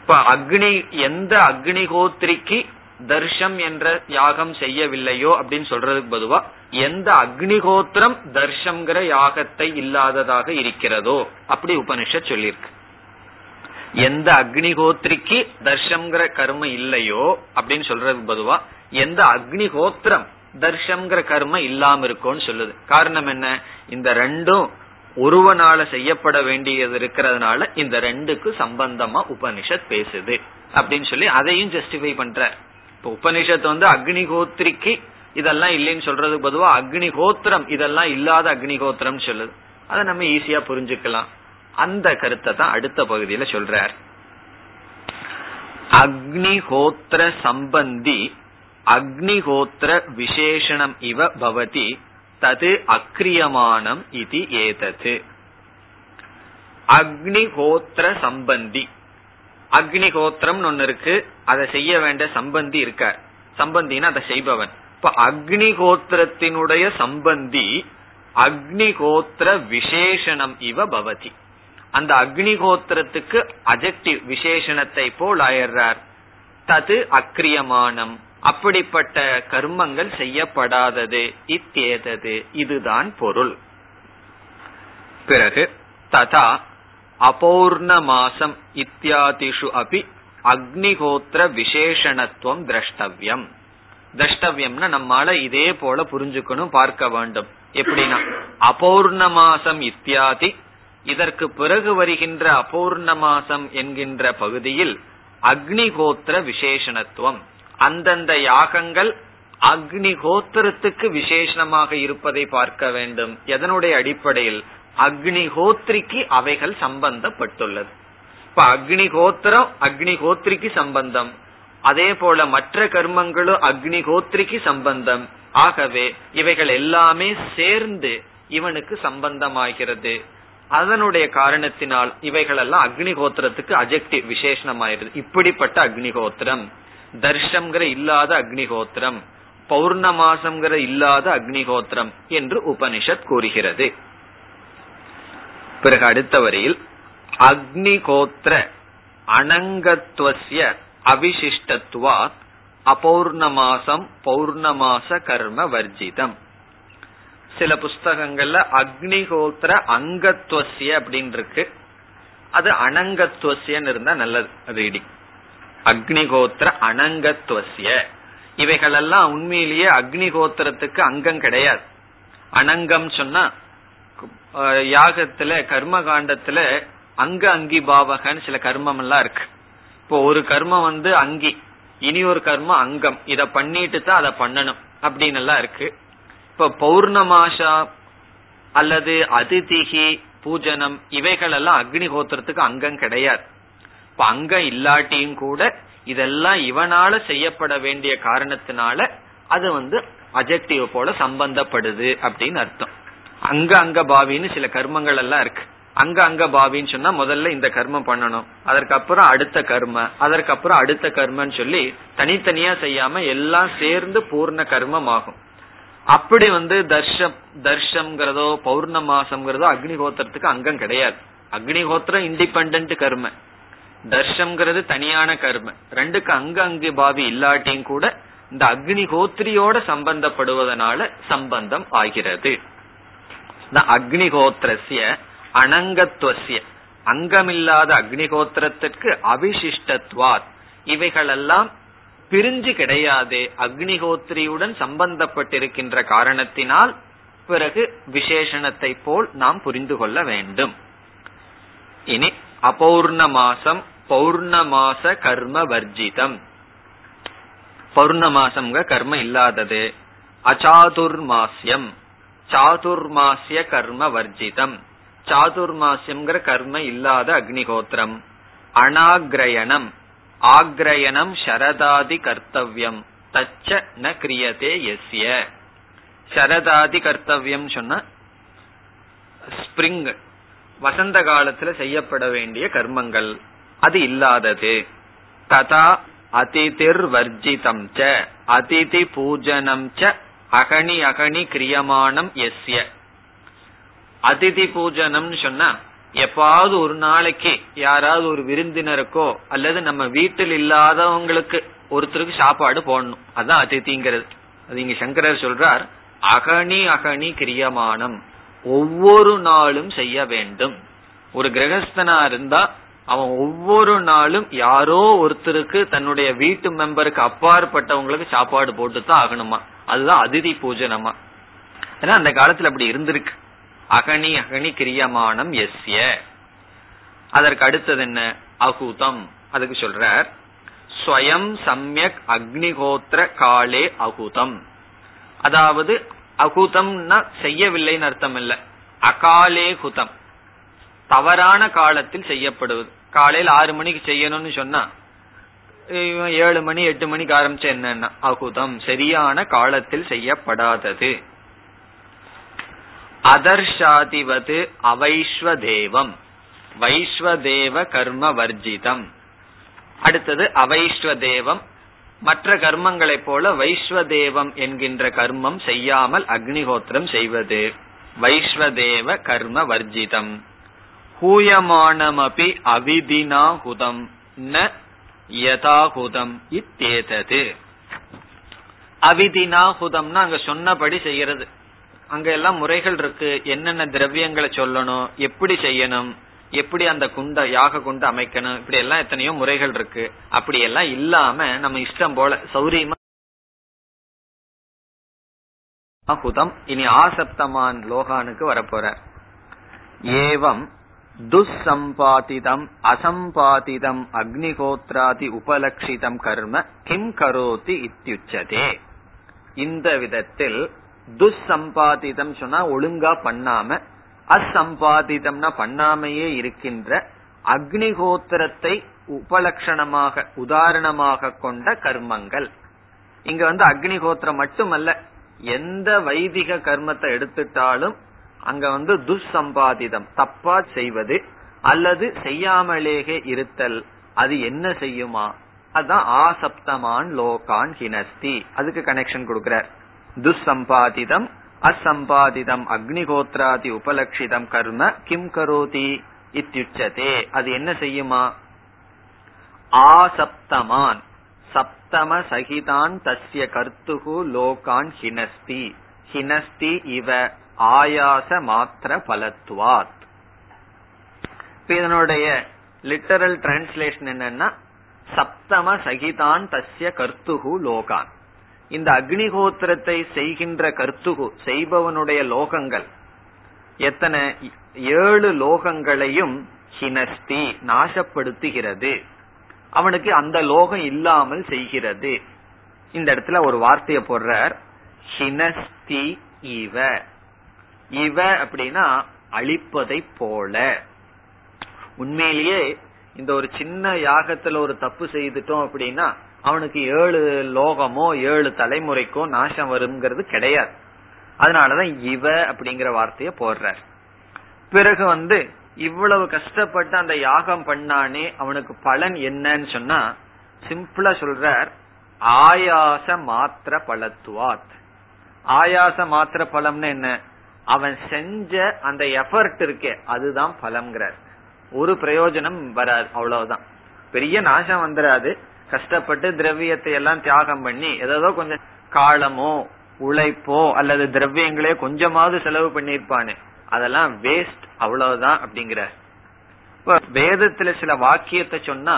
Speaker 1: இப்ப அக்னி எந்த அக்னிஹோத்திரிக்கு தர்ஷம் என்ற யாகம் செய்யவில்லையோ அப்படின்னு சொல்றதுக்கு பொதுவா எந்த அக்னிகோத்திரம் தர்ஷம்ங்கிற யாகத்தை இல்லாததாக இருக்கிறதோ அப்படி உபனிஷத் சொல்லியிருக்கு. எந்த அக்னிகோத்திரிக்கு தர்ஷம்ங்கிற கர்ம இல்லையோ அப்படின்னு சொல்றதுக்கு பொதுவா எந்த அக்னிகோத்திரம் தர்ஷம்ங்கிற கர்மம் இல்லாம இருக்கும்னு சொல்லுது. காரணம் என்ன? இந்த ரெண்டும் ஒருவனால செய்யப்பட வேண்டியது இருக்கிறதுனால இந்த ரெண்டுக்கு சம்பந்தமா உபனிஷத் பேசுது அப்படின்னு சொல்லி அதையும் ஜஸ்டிஃபை பண்ற இப்ப உபனிஷத்து வந்து அக்னிகோத்திரிக்கு இதெல்லாம் இல்லைன்னு சொல்றதுக்கு பொதுவா அக்னிகோத்திரம் இதெல்லாம் இல்லாத அக்னிகோத்திரம் சொல்லுது. அதை நம்ம ஈஸியா புரிஞ்சுக்கலாம். அந்த கருத்தை தான் அடுத்த பகுதியில சொல்றார். அக்னிஹோத்திர சம்பந்தி அக்னிஹோத்திர விசேஷணம் இவ பவதி தது அக்ரியமானம் இது ஏதது. அக்னிஹோத்திர சம்பந்தி. அக்னிஹோத்திரம் ஒன்னு இருக்கு. அதை செய்ய வேண்டிய சம்பந்தி இருக்கார். சம்பந்தினா அதை செய்பவன். இப்ப அக்னிஹோத்திரத்தினுடைய சம்பந்தி அக்னிஹோத்திர விசேஷணம் இவ பவதி. அந்த அக்னிஹோத்திரத்துக்கு அஜெக்டிவ் விசேஷணத்தை போல் ஆயிடுறார் தது அக்கிரியமானம் அப்படிப்பட்ட கர்மங்கள் செய்யப்படாதது. இத்தேதது. இதுதான் பொருள். பிறகு ததா அபௌர்ண மாசம் இத்தியாதிஷு அபி அக்னிஹோத்திர விசேஷணத்துவம் திரஷ்டவியம். திரஷ்டவியம்னா நம்மால இதே போல புரிஞ்சுக்கணும் பார்க்க வேண்டும். எப்படின்னா அபௌர்ண மாசம் இத்தியாதி இதற்கு பிறகு வருகின்ற அபூர்ண மாசம் என்கின்ற பகுதியில் அக்னிகோத்திர விசேஷணத்துவம். அந்தந்த யாகங்கள் அக்னிகோத்திரத்துக்கு விசேஷமாக இருப்பதை பார்க்க வேண்டும். எதனுடைய அடிப்படையில்? அக்னிஹோத்ரிக்கு அவைகள் சம்பந்தப்பட்டுள்ளது. இப்ப அக்னிஹோத்திரம் அக்னிஹோத்ரிக்கு சம்பந்தம். அதே போல மற்ற கர்மங்களும் அக்னிஹோத்ரிக்கு சம்பந்தம். ஆகவே இவைகள் எல்லாமே சேர்ந்து இவனுக்கு சம்பந்தமாகிறது. அதனுடைய காரணத்தினால் இவைகளெல்லாம் அக்னிஹோத்திரத்துக்கு அஜெக்டிவ் விசேஷமாயிருது இப்படிப்பட்ட அக்னிஹோத்திரம். தர்ஷம்ங்கிற இல்லாத அக்னிஹோத்திரம். பௌர்ணமாசம்ங்கிற இல்லாத அக்னிஹோத்திரம் என்று உபனிஷத் கூறுகிறது. பிறகு அடுத்த வரியில் அக்னிகோத்திர அனங்கத்துவசிய அவிசிஷ்டத்துவா அபௌர்ணமாசம் பௌர்ணமாச கர்ம வர்ஜிதம். சில புஸ்தகங்கள்ல அக்னிகோத்திர அங்கத்துவசிய அப்படின்னு இருக்கு அது அனங்கத்துவசியன்னு இருந்தா நல்லது ரீடிங் அக்னிகோத்திர அனங்கத்துவசிய இவைகளெல்லாம் உண்மையிலேயே அக்னிகோத்திரத்துக்கு அங்கம் கிடையாது. அனங்கம் சொன்னா யாகத்துல கர்ம காண்டத்துல அங்க அங்கி பாவகன்னு சில கர்மம் எல்லாம் இருக்கு. இப்போ ஒரு கர்மம் வந்து அங்கி இனி ஒரு கர்மம் அங்கம். இத பண்ணிட்டு தான் அதை பண்ணணும் அப்படின்னு எல்லாம் இருக்கு. இப்ப பௌர்ணமாஷா அல்லது அதிதிகி பூஜனம் இவைகள் எல்லாம் அக்னிஹோத்திரத்துக்கு அங்கம் கிடையாது. இப்ப அங்கம் இல்லாட்டியும் கூட இதெல்லாம் இவனால செய்யப்பட வேண்டிய காரணத்தினால அது வந்து அஜெக்டிவ் போல சம்பந்தப்படுது அப்படின்னு அர்த்தம். அங்க அங்க பாவின்னு சில கர்மங்கள் எல்லாம் இருக்கு. அங்க அங்க பாவின்னு சொன்னா முதல்ல இந்த கர்மம் பண்ணணும். அதற்கப்புறம் அடுத்த கர்ம அதற்கப்புறம் அடுத்த கர்மன்னு சொல்லி தனித்தனியா செய்யாம எல்லாம் சேர்ந்து பூர்ண கர்மம் ஆகும் அப்படி வந்து தர்ஷம் தர்ஷம்ங்கிறதோ பௌர்ணமாசம்ங்கிறதோ அக்னிஹோத்திரத்துக்கு அங்கம் கிடையாது. அக்னிஹோத்திரம் இண்டிபெண்ட் கர்ம. தர்ஷம்ங்கிறது தனியான கர்ம. ரெண்டுக்கு அங்க அங்கு பாவி இல்லாட்டியும் கூட இந்த அக்னிஹோத்திரியோட சம்பந்தப்படுவதனால சம்பந்தம் ஆகிறது. அக்னிஹோத்திரசிய அனங்கத்துவசிய அங்கமில்லாத அக்னிகோத்திரத்திற்கு அவிசிஷ்டத்வாத் இவைகளெல்லாம் பிரிஞ்சு கிடையாது அக்னிகோத்திரியுடன் சம்பந்தப்பட்டிருக்கின்ற காரணத்தினால் பிறகு விசேஷணத்தை போல் நாம் புரிந்து கொள்ள வேண்டும் இனி அபௌர்ண மாசம் பௌர்ணமாச கர்ம வர்ஜிதம் பௌர்ணமாசம்ங்க கர்ம இல்லாதது அச்சாதுர்மாசியம் சாதுர்மாசிய கர்ம வர்ஜிதம். சாதுர்மாசியம்ங்கிற கர்ம இல்லாத அக்னிகோத்திரம் அனாகிரயணம். ஆக்ரயணம் சரதாதி கர்த்தவியம். தச்ச ந கிரியதே எஸ்ய சரதாதி கர்த்தவியம் சொன்ன ஸ்பிரிங். வசந்த காலத்துல செய்யப்பட வேண்டிய கர்மங்கள். அது இல்லாதது. ததா அதிதிர் வர்ஜிதம் ச. அதிதி பூஜனம் ச. அகனி அகனி கிரியமானம் எஸ்ய. அதிதி பூஜனம் சொன்னா எப்பாவது ஒரு நாளைக்கு யாராவது ஒரு விருந்தினருக்கோ அல்லது நம்ம வீட்டில் இல்லாதவங்களுக்கு ஒருத்தருக்கு சாப்பாடு போடணும். அதான் அதிதிங்கிறது. அது இங்க சங்கரர் சொல்றார் அகனி அகனி கிரியமானம். ஒவ்வொரு நாளும் செய்ய வேண்டும். ஒரு கிரகஸ்தனா இருந்தா அவன் ஒவ்வொரு நாளும் யாரோ ஒருத்தருக்கு தன்னுடைய வீட்டு மெம்பருக்கு அப்பாற்பட்டவங்களுக்கு சாப்பாடு போட்டு தான் ஆகணுமா? அதுதான் அதிதி பூஜனமா. ஏன்னா அந்த காலத்துல அப்படி இருந்திருக்கு. அகனி அகனி கிரியமானம் எஸ்ய. அதற்கு அடுத்தது என்ன? அகுதம். அதுக்கு சொல்றார். ஸ்வயம் சமயக் அக்னிகோத்திர காலே அகுதம். அதாவது அகுதம்னா செய்யவில்லைன்னு அர்த்தம் இல்ல. அகாலே குதம். தவறான காலத்தில் செய்யப்படுவது. காலையில் ஆறு மணிக்கு செய்யணும்னு சொன்னா ஏழு மணி எட்டு மணிக்கு ஆரம்பிச்ச என்னன்னா அகுதம். சரியான காலத்தில் செய்யப்படாதது. அதர்ஷாதிவது அவைஸ்வதேவம் வைஸ்வதேவ கர்ம வர்ஜிதம் அடுத்தது அவைஸ்வதேவம் மற்ற கர்மங்களைப் போல வைஸ்வதேவம் என்கின்ற கர்மம் செய்யாமல் அக்னிஹோத்திரம் செய்வது. வைஸ்வதேவ கர்ம வர்ஜிதம் ஹூயமானமபி அவிதினாஹுதம் ந யதாஹுதம் இத்தேதது. அவிதினாஹுதம்னா அங்க சொன்னபடி செய்யறது. அங்க எல்லாம் முறைகள் இருக்கு. என்னென்ன திரவியங்களை சொல்லணும்? எப்படி செய்யணும்? எப்படி அந்த குண்ட யாக குண்டு அமைக்கணும்? இப்படி எல்லாம் எத்தனையோ முறைகள் இருக்கு. அப்படி எல்லாம் இல்லாம நம்ம இஷ்டம் போல சௌரியமா ஹுதம் இனி ஆசப்தமான் லோகானுக்கு வரப்போற. ஏவம் துசம்பாதிதம் அசம்பாதிதம் அக்னிகோத்ராதி உபலட்சிதம் கர்ம கிம் கரோதி இத்தியுச்சதே இந்த விதத்தில் துசம்பாதிதம் சொன்னா ஒழுங்கா பண்ணாம அசம்பாதிதம்னா பண்ணாமையே இருக்கின்ற அக்னிகோத்திரத்தை உபலட்சணமாக உதாரணமாக கொண்ட கர்மங்கள். இங்க வந்து அக்னிகோத்திரம் மட்டுமல்ல எந்த வைதிக கர்மத்தை எடுத்துட்டாலும் அங்க வந்து துஷ்சம்பாதிதம் தப்பா செய்வது அல்லது செய்யாமலேயே இருத்தல் அது என்ன செய்யுமா? அதான் ஆசப்தமான் லோகான் ஹினஸ்தி. அதுக்கு கனெக்ஷன் கொடுக்கிறார். துஷ்சம்பாதிதம் அசம்பாதிதம் அக்னிகோத்ராதி உபலட்சிதம் கர்ம கிம் கரோதி இத்தியுச்சதே அது என்ன செய்யுமா? ஆசப்தமான் சப்தம சகிதான் தஸ்ய கர்த்துகு லோகான் ஹினஸ்தி. ஹினஸ்தி இவ ஆயாச மாத்திர பலத்துவாத் இதனுடைய லிட்டரல் டிரான்ஸ்லேஷன் என்னன்னா சப்தம சகிதான் தஸ்ய கர்த்துகு லோகான். இந்த அக்னிகோத்திரத்தை செய்கின்ற கர்த்துகு செய்பவனுடைய லோகங்கள் எத்தனை ஏழு லோகங்களையும் ஹினஸ்தி நாசப்படுத்துகிறது. அவனுக்கு அந்த லோகம் இல்லாமல் செய்கிறது. இந்த இடத்துல ஒரு வார்த்தையை போடுறார் ஹினஸ்தி இவ. இவ அப்படின்னா அழிப்பதை போல. உண்மையிலேயே இந்த ஒரு சின்ன யாகத்துல ஒரு தப்பு செய்துட்டோம் அப்படின்னா அவனுக்கு ஏழு லோகமோ ஏழு தலைமுறைக்கோ நாசம் வருங்கிறது கிடையாது. அதனாலதான் இவ அப்படிங்கிற வார்த்தைய போடுறார். பிறகு வந்து இவ்வளவு கஷ்டப்பட்டு அந்த யாகம் பண்ணானே அவனுக்கு பலன் என்னன்னு சொன்னா சிம்பிளா சொல்றார் ஆயாச மாத்திர பலத்துவாத். ஆயாச மாத்திர பலம்னு என்ன? அவன் செஞ்ச அந்த எஃபர்ட் இருக்கே அதுதான் பலம்ங்கிறார். ஒரு பிரயோஜனம் வராது அவ்வளவுதான். பெரிய நாசம் வந்துடாது கஷ்டப்பட்டு திரவியத்தை எல்லாம் தியாகம் பண்ணி ஏதோ கொஞ்சம் காலமோ உழைப்போ அல்லது திரவியங்களே கொஞ்சமாவது செலவு பண்ணிருப்பானு அதெல்லாம் வேஸ்ட் அவ்வளவுதான் அப்படிங்கிற வேதத்துல சில வாக்கியத்தை சொன்னா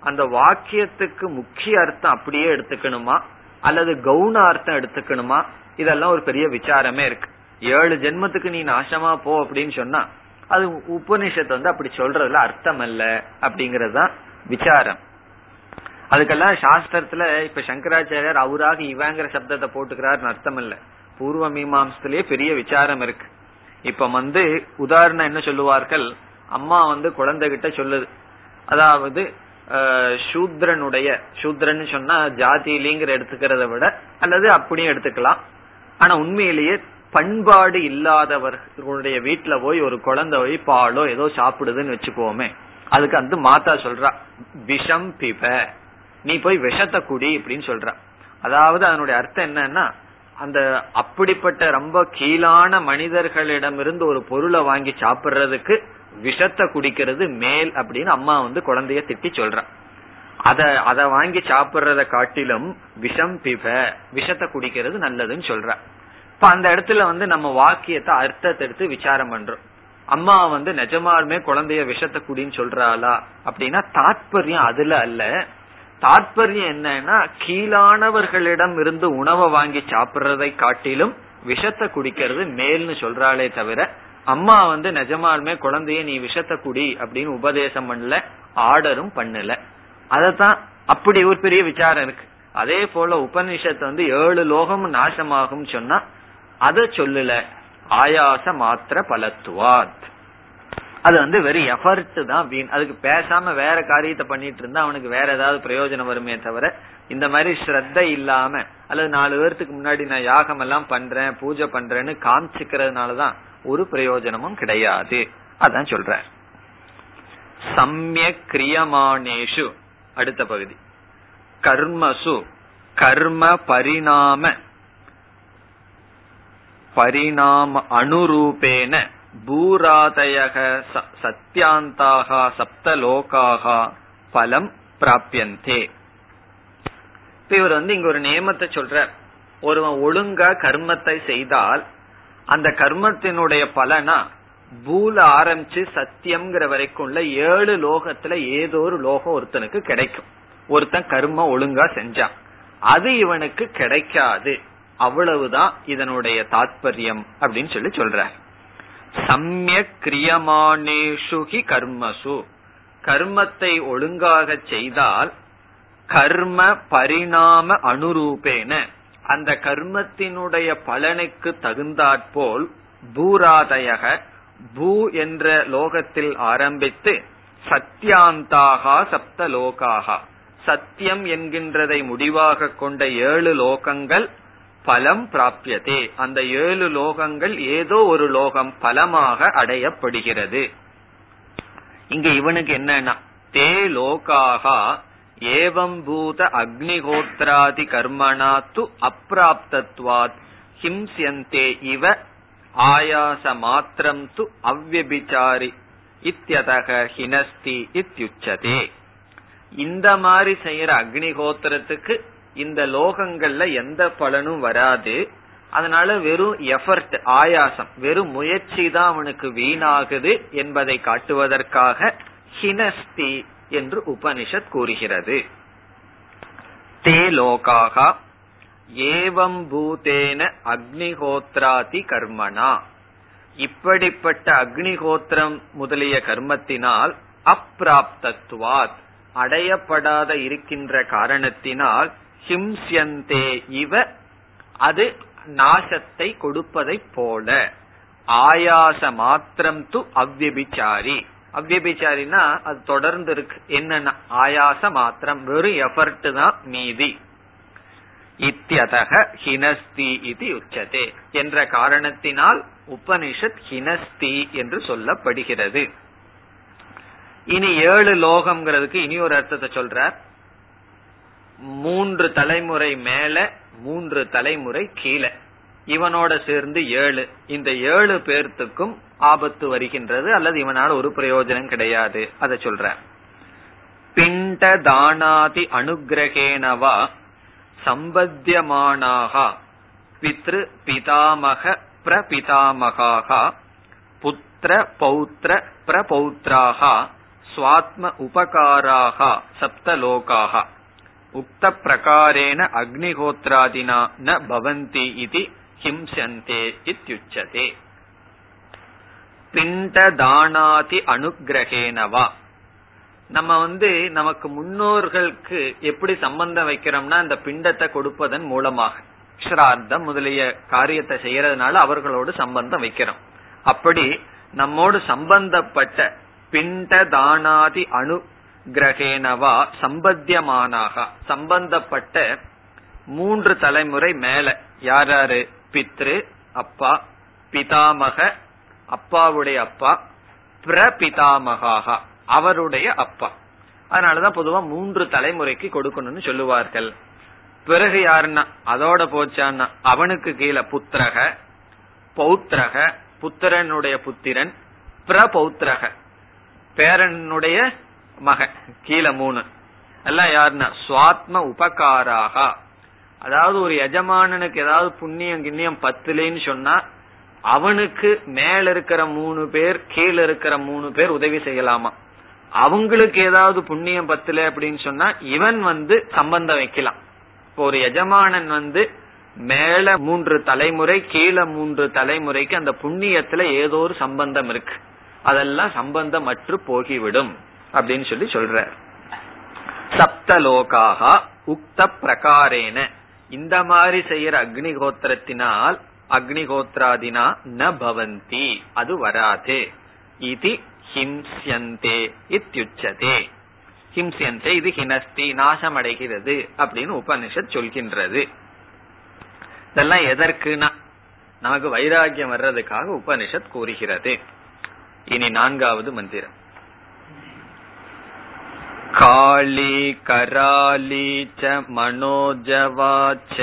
Speaker 1: அந்த வாக்கியத்துக்கு முக்கிய அர்த்தம் அப்படியே எடுத்துக்கணுமா? அல்லது கவுன அர்த்தம் எடுத்துக்கணுமா? இதெல்லாம் ஒரு பெரிய விசாரமே இருக்கு. ஏழு ஜென்மத்துக்கு நீ நாசமா போ அப்படின்னு சொன்னா அது உபநிஷத்து வந்து அப்படி சொல்றதுல அர்த்தம் அல்ல அப்படிங்கறதுதான் விசாரம். அதுக்கெல்லாம் சாஸ்திரத்துல இப்ப சங்கராச்சாரியர் அவராக இவங்கிற சப்தத்தை போட்டுக்கிறாருன்னு அர்த்தம் இல்ல பூர்வ மீமாசத்திலேயே பெரிய விசாரம் இருக்கு. இப்ப வந்து உதாரணம் என்ன சொல்லுவார்கள்? அம்மா வந்து குழந்தைகிட்ட சொல்லுது. அதாவது சூத்ரனுடைய சூத்ரன் சொன்னா ஜாதிலிங்கிற எடுத்துக்கிறத விட அல்லது அப்படியும் எடுத்துக்கலாம். ஆனா உண்மையிலேயே பண்பாடு இல்லாதவர்களுடைய வீட்டுல போய் ஒரு குழந்தை போய் பாலோ ஏதோ சாப்பிடுதுன்னு வச்சுக்கோமே. அதுக்கு அந்த மாதா சொல்றா விஷம் பிப. நீ போய் விஷத்தை குடி அப்படின்னு சொல்ற. அதாவது அதனுடைய அர்த்தம் என்னன்னா அந்த அப்படிப்பட்ட ரொம்ப கீழான மனிதர்களிடமிருந்து ஒரு பொருளை வாங்கி சாப்பிடுறதுக்கு விஷத்தை குடிக்கிறது மேல் அப்படின்னு அம்மா வந்து குழந்தைய திட்டி சொல்ற. அத அத வாங்கி சாப்பிடுறத காட்டிலும் விஷம் பிப விஷத்தை குடிக்கிறது நல்லதுன்னு சொல்ற. இப்ப அந்த இடத்துல வந்து நம்ம வாக்கியத்தை அர்த்தத்தை எடுத்து விசாரம் பண்றோம். அம்மா வந்து நிஜமாலுமே குழந்தைய விஷத்தை குடின்னு சொல்றாளா அப்படின்னா தாத்பரியம் அதுல அல்ல. தாற்பயம் என்னன்னா கீழானவர்களிடம் இருந்து உணவை வாங்கி சாப்பிடுறதை காட்டிலும் விஷத்தை குடிக்கிறது மேல்னு சொல்றாளே தவிர அம்மா வந்து நிஜமாலுமே குழந்தைய நீ விஷத்தை குடி அப்படின்னு உபதேசம் பண்ணல ஆர்டரும் பண்ணல. அதத்தான் அப்படி ஒரு பெரிய விசாரம் இருக்கு. அதே போல உபனிஷத்து வந்து ஏழு லோகம் நாசமாகும் சொன்னா அத சொல்லல. ஆயாச மாத்திர பலத்துவாத். அது வந்து வெறும் எஃபர்ட் தான் வீண் அதுக்கு பேசாம வேற காரியத்தை பண்ணிட்டு இருந்தா அவனுக்கு வேற ஏதாவது பிரயோஜனம் வருமே தவிர இந்த மாதிரி ஸ்ரத்த இல்லாம அல்லது நாலு பேர்த்துக்கு முன்னாடி நான் யாகம் எல்லாம் பண்றேன் பூஜை பண்றேன்னு காமிச்சுக்கிறதுனாலதான் ஒரு பிரயோஜனமும் கிடையாது. அதான் சொல்ற சமய கிரியமானேஷு அடுத்த பகுதி. கர்மசு கர்ம பரிணாம. பரிணாம அனுரூபேன பூராதயக சத்தியாந்தாக சப்தலோகாக பலம் பிராபியந்தே. இவர் வந்து இங்க ஒரு நியமத்தை சொல்ற ஒருவன் ஒழுங்கா கர்மத்தை செய்தால் அந்த கர்மத்தினுடைய பலனா பூல ஆரம்பிச்சு சத்தியம்ங்கிற வரைக்கும் உள்ள ஏழு லோகத்துல ஏதோ ஒரு லோகம் ஒருத்தனுக்கு கிடைக்கும். ஒருத்தன் கர்மம் ஒழுங்கா செஞ்சான். அது இவனுக்கு கிடைக்காது. அவ்வளவுதான் இதனுடைய தாத்பரியம் அப்படின்னு சொல்லி சொல்ற சமயக் கிரியமானேஷுகி கர்மசு. கர்மத்தை ஒழுங்காக செய்தால் கர்ம பரிணாம அனுரூபேன. அந்த கர்மத்தினுடைய பலனுக்கு தகுந்தாற்போல் பூராதயக பூ என்ற லோகத்தில் ஆரம்பித்து சத்தியாந்தாகா சப்த லோகாகா. சத்தியம் என்கின்றதை முடிவாக கொண்ட ஏழு லோகங்கள் பலம் பிராபியதே அந்த ஏழு லோகங்கள் ஏதோ ஒரு லோகம் பலமாக அடையப்படுகிறது. இங்க இவனுக்கு என்னன்னா தே லோகாகா ஏவம் பூத அக்னிஹோத்ராதி கர்மணா து அப்பிராப்தத்வாத் ஹிம்சியந்தே இவ ஆயாச மாத்திரம் து அவ்வபிச்சாரி இத்தியதக ஹினஸ்தி இத்தியுச்சதே இந்த மாதிரி செய்யற அக்னிகோத்திரத்துக்கு இந்த லோகங்கள்ல எந்த பலனும் வராது. அதனால வெறும் எஃபர்ட் ஆயாசம் வெறும் முயற்சி தான் அவனுக்கு வீணாகுது என்பதை காட்டுவதற்காக ஹினஸ்தி என்று உபனிஷத் கூறுகிறது. தே லோகாகா ஏவம் பூதேன அக்னிஹோத்ராதி கர்மனா இப்படிப்பட்ட அக்னிஹோத்திரம் முதலிய கர்மத்தினால் அப்பிராப்தத்துவாத் அடையப்படாத இருக்கின்ற காரணத்தினால் ஹிம்சியந்தே இவ அது நாசத்தை கொடுப்பதை போல. ஆயாச மாத்திரம் து அவ்யபிச்சாரி அவ்வபிச்சாரினா அது தொடர்ந்து இருக்கு என்னன்னா ஆயாச மாத்திரம் வெறும் எஃபர்ட் தான் மீதி. இத்தியதக ஹினஸ்தி இது உச்சதே என்ற காரணத்தினால் உபனிஷத் ஹினஸ்தி என்று சொல்லப்படுகிறது. இனி ஏழு லோகம்ங்கிறதுக்கு இனி ஒரு அர்த்தத்தை சொல்றார். மூன்று தலைமுறை மேல மூன்று தலைமுறை கீழே. இவனோட சேர்ந்து ஏழு. இந்த ஏழு பேர்த்துக்கும் ஆபத்து வருகின்றது அல்லது இவனால் ஒரு பிரயோஜனம் கிடையாது. அதை சொல்ற பிண்ட தானாதி அனுகிரகேனவா சம்பத்தியமானாக பித்ரு பிதாமக பிரபிதாமகாக புத்திர பௌத்திர பிரபௌத்ராக சுவாத்ம உபகாராக சப்தலோகாக உக்த பிரகாரேன அக்னிஹோத்ராதினா ந பவந்தி இது ஹிம்சந்தே இத்தியுச்சதே பிண்ட தானாதி அனுகிரகேனவா நம்ம வந்து நமக்கு முன்னோர்களுக்கு எப்படி சம்பந்தம் வைக்கிறோம்னா அந்த பிண்டத்தை கொடுப்பதன் மூலமாக. ஸ்ரார்த்தம் முதலிய காரியத்தை செய்யறதுனால அவர்களோடு சம்பந்தம் வைக்கிறோம். அப்படி நம்மோடு சம்பந்தப்பட்ட பிண்ட தானாதி அணு கிரகேனவா சம்பத்தியமானாக. சம்பந்தப்பட்ட மூன்று தலைமுறை மேல. யாராரு பித்ரு அப்பா பிதாமக அப்பாவுடைய அப்பா பிரபிதாமகாக அவருடைய அப்பா. அதனாலதான் பொதுவா மூன்று தலைமுறைக்கு கொடுக்கணும்னு சொல்லுவார்கள். பிறகு யாருன்னா? அதோட போச்சான்னா அவனுக்கு கீழே புத்திரக பௌத்திரக புத்திரனுடைய புத்திரன் பிரபௌத்திரக. பேரனுடைய மக கீழே மூணு. எல்லாம் யாருன்னா சுவாத்ம உபகாராக. அதாவது ஒரு எஜமானனுக்கு ஏதாவது புண்ணியம் கிண்ணியம் பத்துலேன்னு சொன்னா அவனுக்கு மேல இருக்கிற மூணு பேர் கீழே இருக்கிற மூணு பேர் உதவி செய்யலாமா? அவங்களுக்கு ஏதாவது புண்ணியம் பத்துல அப்படின்னு சொன்னா இவன் வந்து சம்பந்தம் வைக்கலாம். இப்போ ஒரு எஜமானன் வந்து மேல மூன்று தலைமுறை கீழே மூன்று தலைமுறைக்கு அந்த புண்ணியத்துல ஏதோ ஒரு சம்பந்தம் இருக்கு. அதெல்லாம் சம்பந்தம் அற்று போகிவிடும். அப்படின்னு சொல்லி சொல்ற. சப்தலோகாக உக்த பிரகாரேன. இந்த மாதிரி செய்யற அக்னிகோத்திரத்தினால் அக்னிகோத்ராதினா ந பவந்தி அது வராது. இது ஹிம்சியந்தே இத்தியுச்சதே ஹிம்சியந்தே இது ஹினஸ்தி நாசமடைகிறது அப்படின்னு உபனிஷத் சொல்கின்றது. இதெல்லாம் எதற்குனா நமக்கு வைராகியம் வர்றதுக்காக உபனிஷத் கூறுகிறது. இனி நான்காவது மந்திரம். काली कराली च मनोजवाच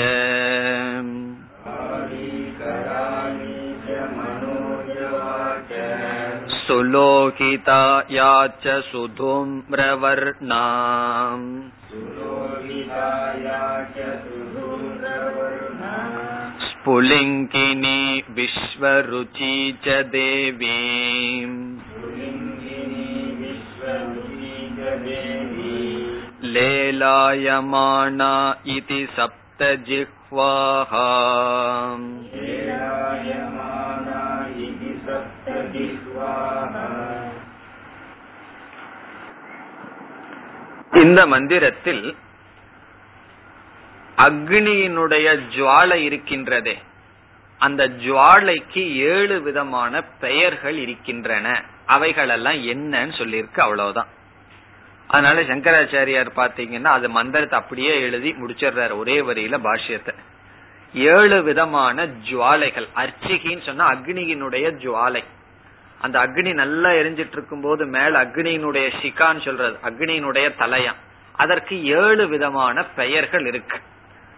Speaker 1: सुलोकिता या च सुधूम्रवर्णा स्फुलिङ्गिनी विश्वरुचि च देवी लेलायमाना इति सप्तजिह्वाः இந்த மந்திரத்தில் அக்னியினுடைய ஜுவாலை இருக்கின்றதே அந்த ஜுவாலைக்கு ஏழு விதமான பெயர்கள் இருக்கின்றன அவைகளெல்லாம் என்னன்னு சொல்லியிருக்கு அவ்வளவுதான் அதனால சங்கராச்சாரியார் பாத்தீங்கன்னா அது மந்திரத்தை அப்படியே எழுதி முடிச்சிடுறாரு ஒரே வரியில பாஷ்யத்தை. ஏழு விதமான ஜுவாலைகள் அர்ச்சிகின்னு சொன்னா அக்னியினுடைய ஜுவாலை. அந்த அக்னி நல்லா எரிஞ்சிட்டு இருக்கும் போது மேல அக்னியினுடைய ஷிகான்னு சொல்றது அக்னியினுடைய தலையம் அதற்கு ஏழு விதமான பெயர்கள் இருக்கு.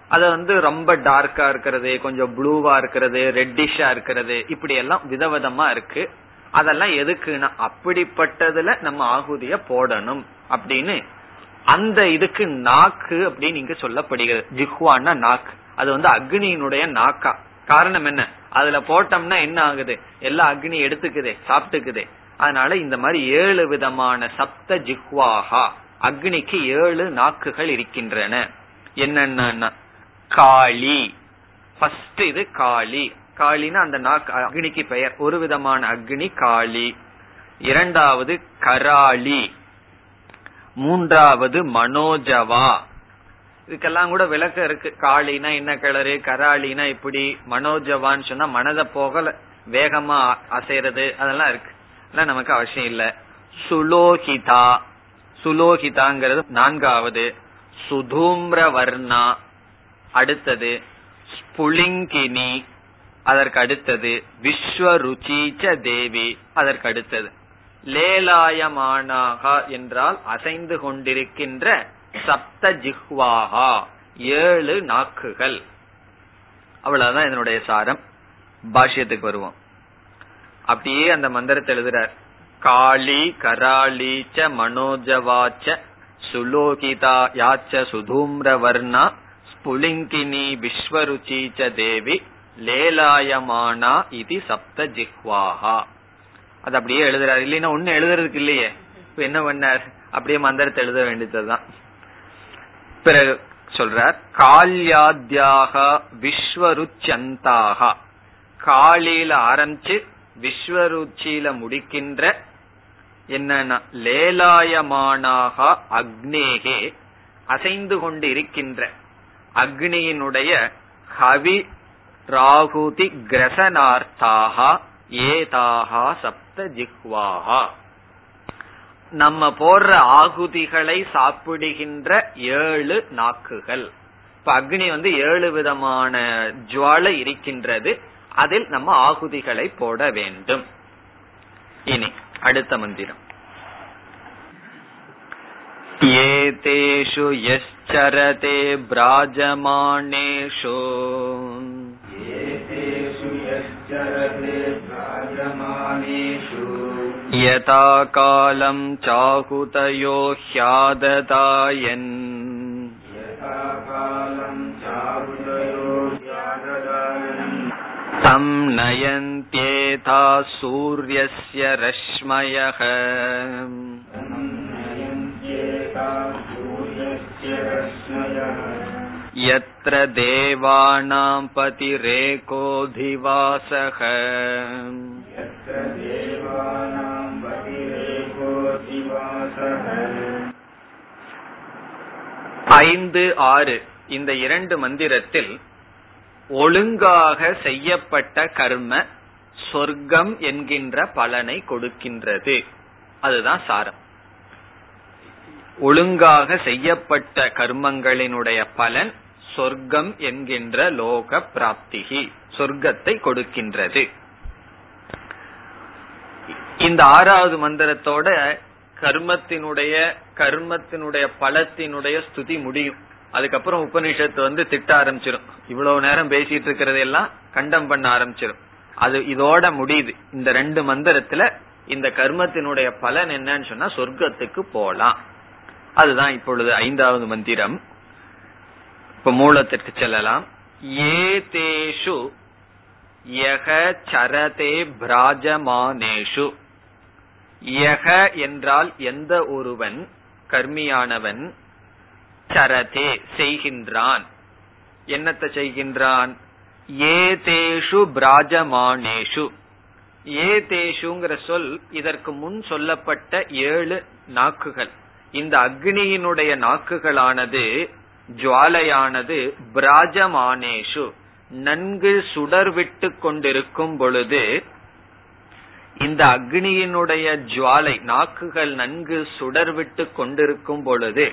Speaker 1: அது வந்து ரொம்ப டார்க்கா இருக்கிறது கொஞ்சம் ப்ளூவா இருக்கிறது ரெட்டிஷா இருக்கிறது இப்படி எல்லாம் விதவிதமா இருக்கு. அதெல்லாம் எதுக்குன்னா அப்படிப்பட்டதுல நம்ம ஆகுதிய போடணும். அப்படின்னு அந்த இதுக்கு நாக்கு அப்படின்னு இங்க சொல்லப்படுகிறது. ஜிஹ்வான்னா நாக்கு. அது வந்து அக்னியினுடைய நாக்கா. காரணம் என்ன? அதுல போட்டோம்னா என்ன ஆகுது? எல்லா அக்னி எடுத்துக்குதே சாப்பிட்டுக்குதே. அதனால இந்த மாதிரி ஏழு விதமான சப்த ஜிஹ்வாகா அக்னிக்கு ஏழு நாக்குகள் இருக்கின்றன. என்னென்ன காளி. ஃபர்ஸ்ட் இது காளி. காளினா அந்த நாக்கு அக்னிக்கு பெயர். ஒரு விதமான அக்னி காளி. இரண்டாவது கராளி. மூன்றாவது மனோஜவா. இதுக்கெல்லாம் கூட விளக்கம் இருக்கு. காளினா என்ன கலரு கராளினா இப்படி மனோஜவான்னு சொன்னா மனத போகல வேகமா அசைறது அதெல்லாம் இருக்கு. அதெல்லாம் நமக்கு அவசியம் இல்ல. சுலோகிதா. சுலோகிதாங்கிறது நான்காவது. சுதூம்ர வர்ணா அடுத்தது ஸ்புலிங்கினி. அதற்கு அடுத்தது விஸ்வருச்சீச்ச தேவி. அதற்கு அடுத்தது. லேலாயமானாகா என்றால் அசைந்து கொண்டிருக்கின்ற சப்த ஜிஹ்வாகா ஏழு நாக்குகள். அவ்வளவுதான் இதனுடைய சாரம். பாஷ்யத்துக்கு வருவோம். அப்படியே அந்த மந்திரத்தை எழுதுறார். காளி கராளி ச மனோஜவாச்ச சுலோகிதா யாச்ச சுதூம்ர வர்ணா ஸ்புலிங்கினி விஸ்வருச்சி ச தேவி லேலாயமானா இது சப்த ஜிஹ்வாகா. அது அப்படியே எழுதுறாரு. இல்லைன்னா ஒண்ணு எழுதுறதுக்கு இல்லையே. இப்ப என்ன பண்ணார்? அப்படியே மந்திரத்தை எழுத வேண்டியதுதான். பிறகு சொல்றார் கால்யாத்யாக விஸ்வருச்சந்தாக காலியில ஆரம்பிச்சு விஸ்வருச்சியில முடிக்கின்ற என்னன்னா லேலாயமானாக அக்னேகே அசைந்து கொண்டு இருக்கின்ற அக்னியினுடைய ஹவி ராகுதி கிரசனார்த்தாக ஏதாக சப்த ஜிஹ்வாகா நம்ம போடுற ஆகுதிகளை சாப்பிடுகின்ற ஏழு நாக்குகள். இப்ப அக்னி வந்து ஏழு விதமான ஜுவாலை இருக்கின்றது. அதில் நம்ம ஆகுதிகளை போட வேண்டும். இனி அடுத்த மந்திரம். ஏதேஷு யச்சரதே பிராஜமானேஷு. यथा कालम् चाहुतयो ह्याददायन् तम् नयन्त्येथा सूर्यस्य रश्मयः यत्र देवानां पतिरेकोऽधिवासः ஐந்து ஆறு இந்த இரண்டு மந்திரத்தில் ஒழுங்காக செய்யப்பட்ட கர்ம சொர்க்கம் என்கின்ற பலனை கொடுக்கின்றது. அதுதான் சாரம். ஒழுங்காக செய்யப்பட்ட கர்மங்களினுடைய பலன் சொர்க்கம் என்கின்ற லோக பிராப்திகி சொர்க்கத்தை கொடுக்கின்றது. இந்த ஆறாவது மந்திரத்தோட கர்மத்தினுடைய கர்மத்தினுடைய பலத்தினுடைய ஸ்துதி முடியும். அதுக்கப்புறம் உபனிஷத்து வந்து திட்ட ஆரம்பிச்சிடும் இவ்வளவு நேரம் பேசிட்டு இருக்கிறது எல்லாம் கண்டம் பண்ண ஆரம்பிச்சிடும் அது இதோட முடியுது. இந்த ரெண்டு மந்திரத்துல இந்த கர்மத்தினுடைய பலன் என்னன்னு சொன்னா சொர்க்கத்துக்கு போலாம். அதுதான் இப்பொழுது ஐந்தாவது மந்திரம். இப்ப மூலத்திற்கு செல்லலாம். ஏதேஷு யக சரதே பிராஜமானேஷு. யக என்றால் எந்த ஒருவன் கர்மியானவன் சரதே செய்கின்றான். என்னத்தை செய்கின்றான்? ஏதேஷு பிராஜமானேஷு. ஏதேஷுங்கிற சொல் இதற்கு முன் சொல்லப்பட்ட ஏழு நாக்குகள். இந்த அக்னியினுடைய நாக்குகளானது ஜுவாலையானது பிராஜமானேஷு. நன்கு சுடர்விட்டு கொண்டிருக்கும் பொழுது இந்த அக்னியினுடைய ஜுவாலை நாக்குகள் நன்கு சுடர் விட்டு கொண்டிருக்கும் பொழுது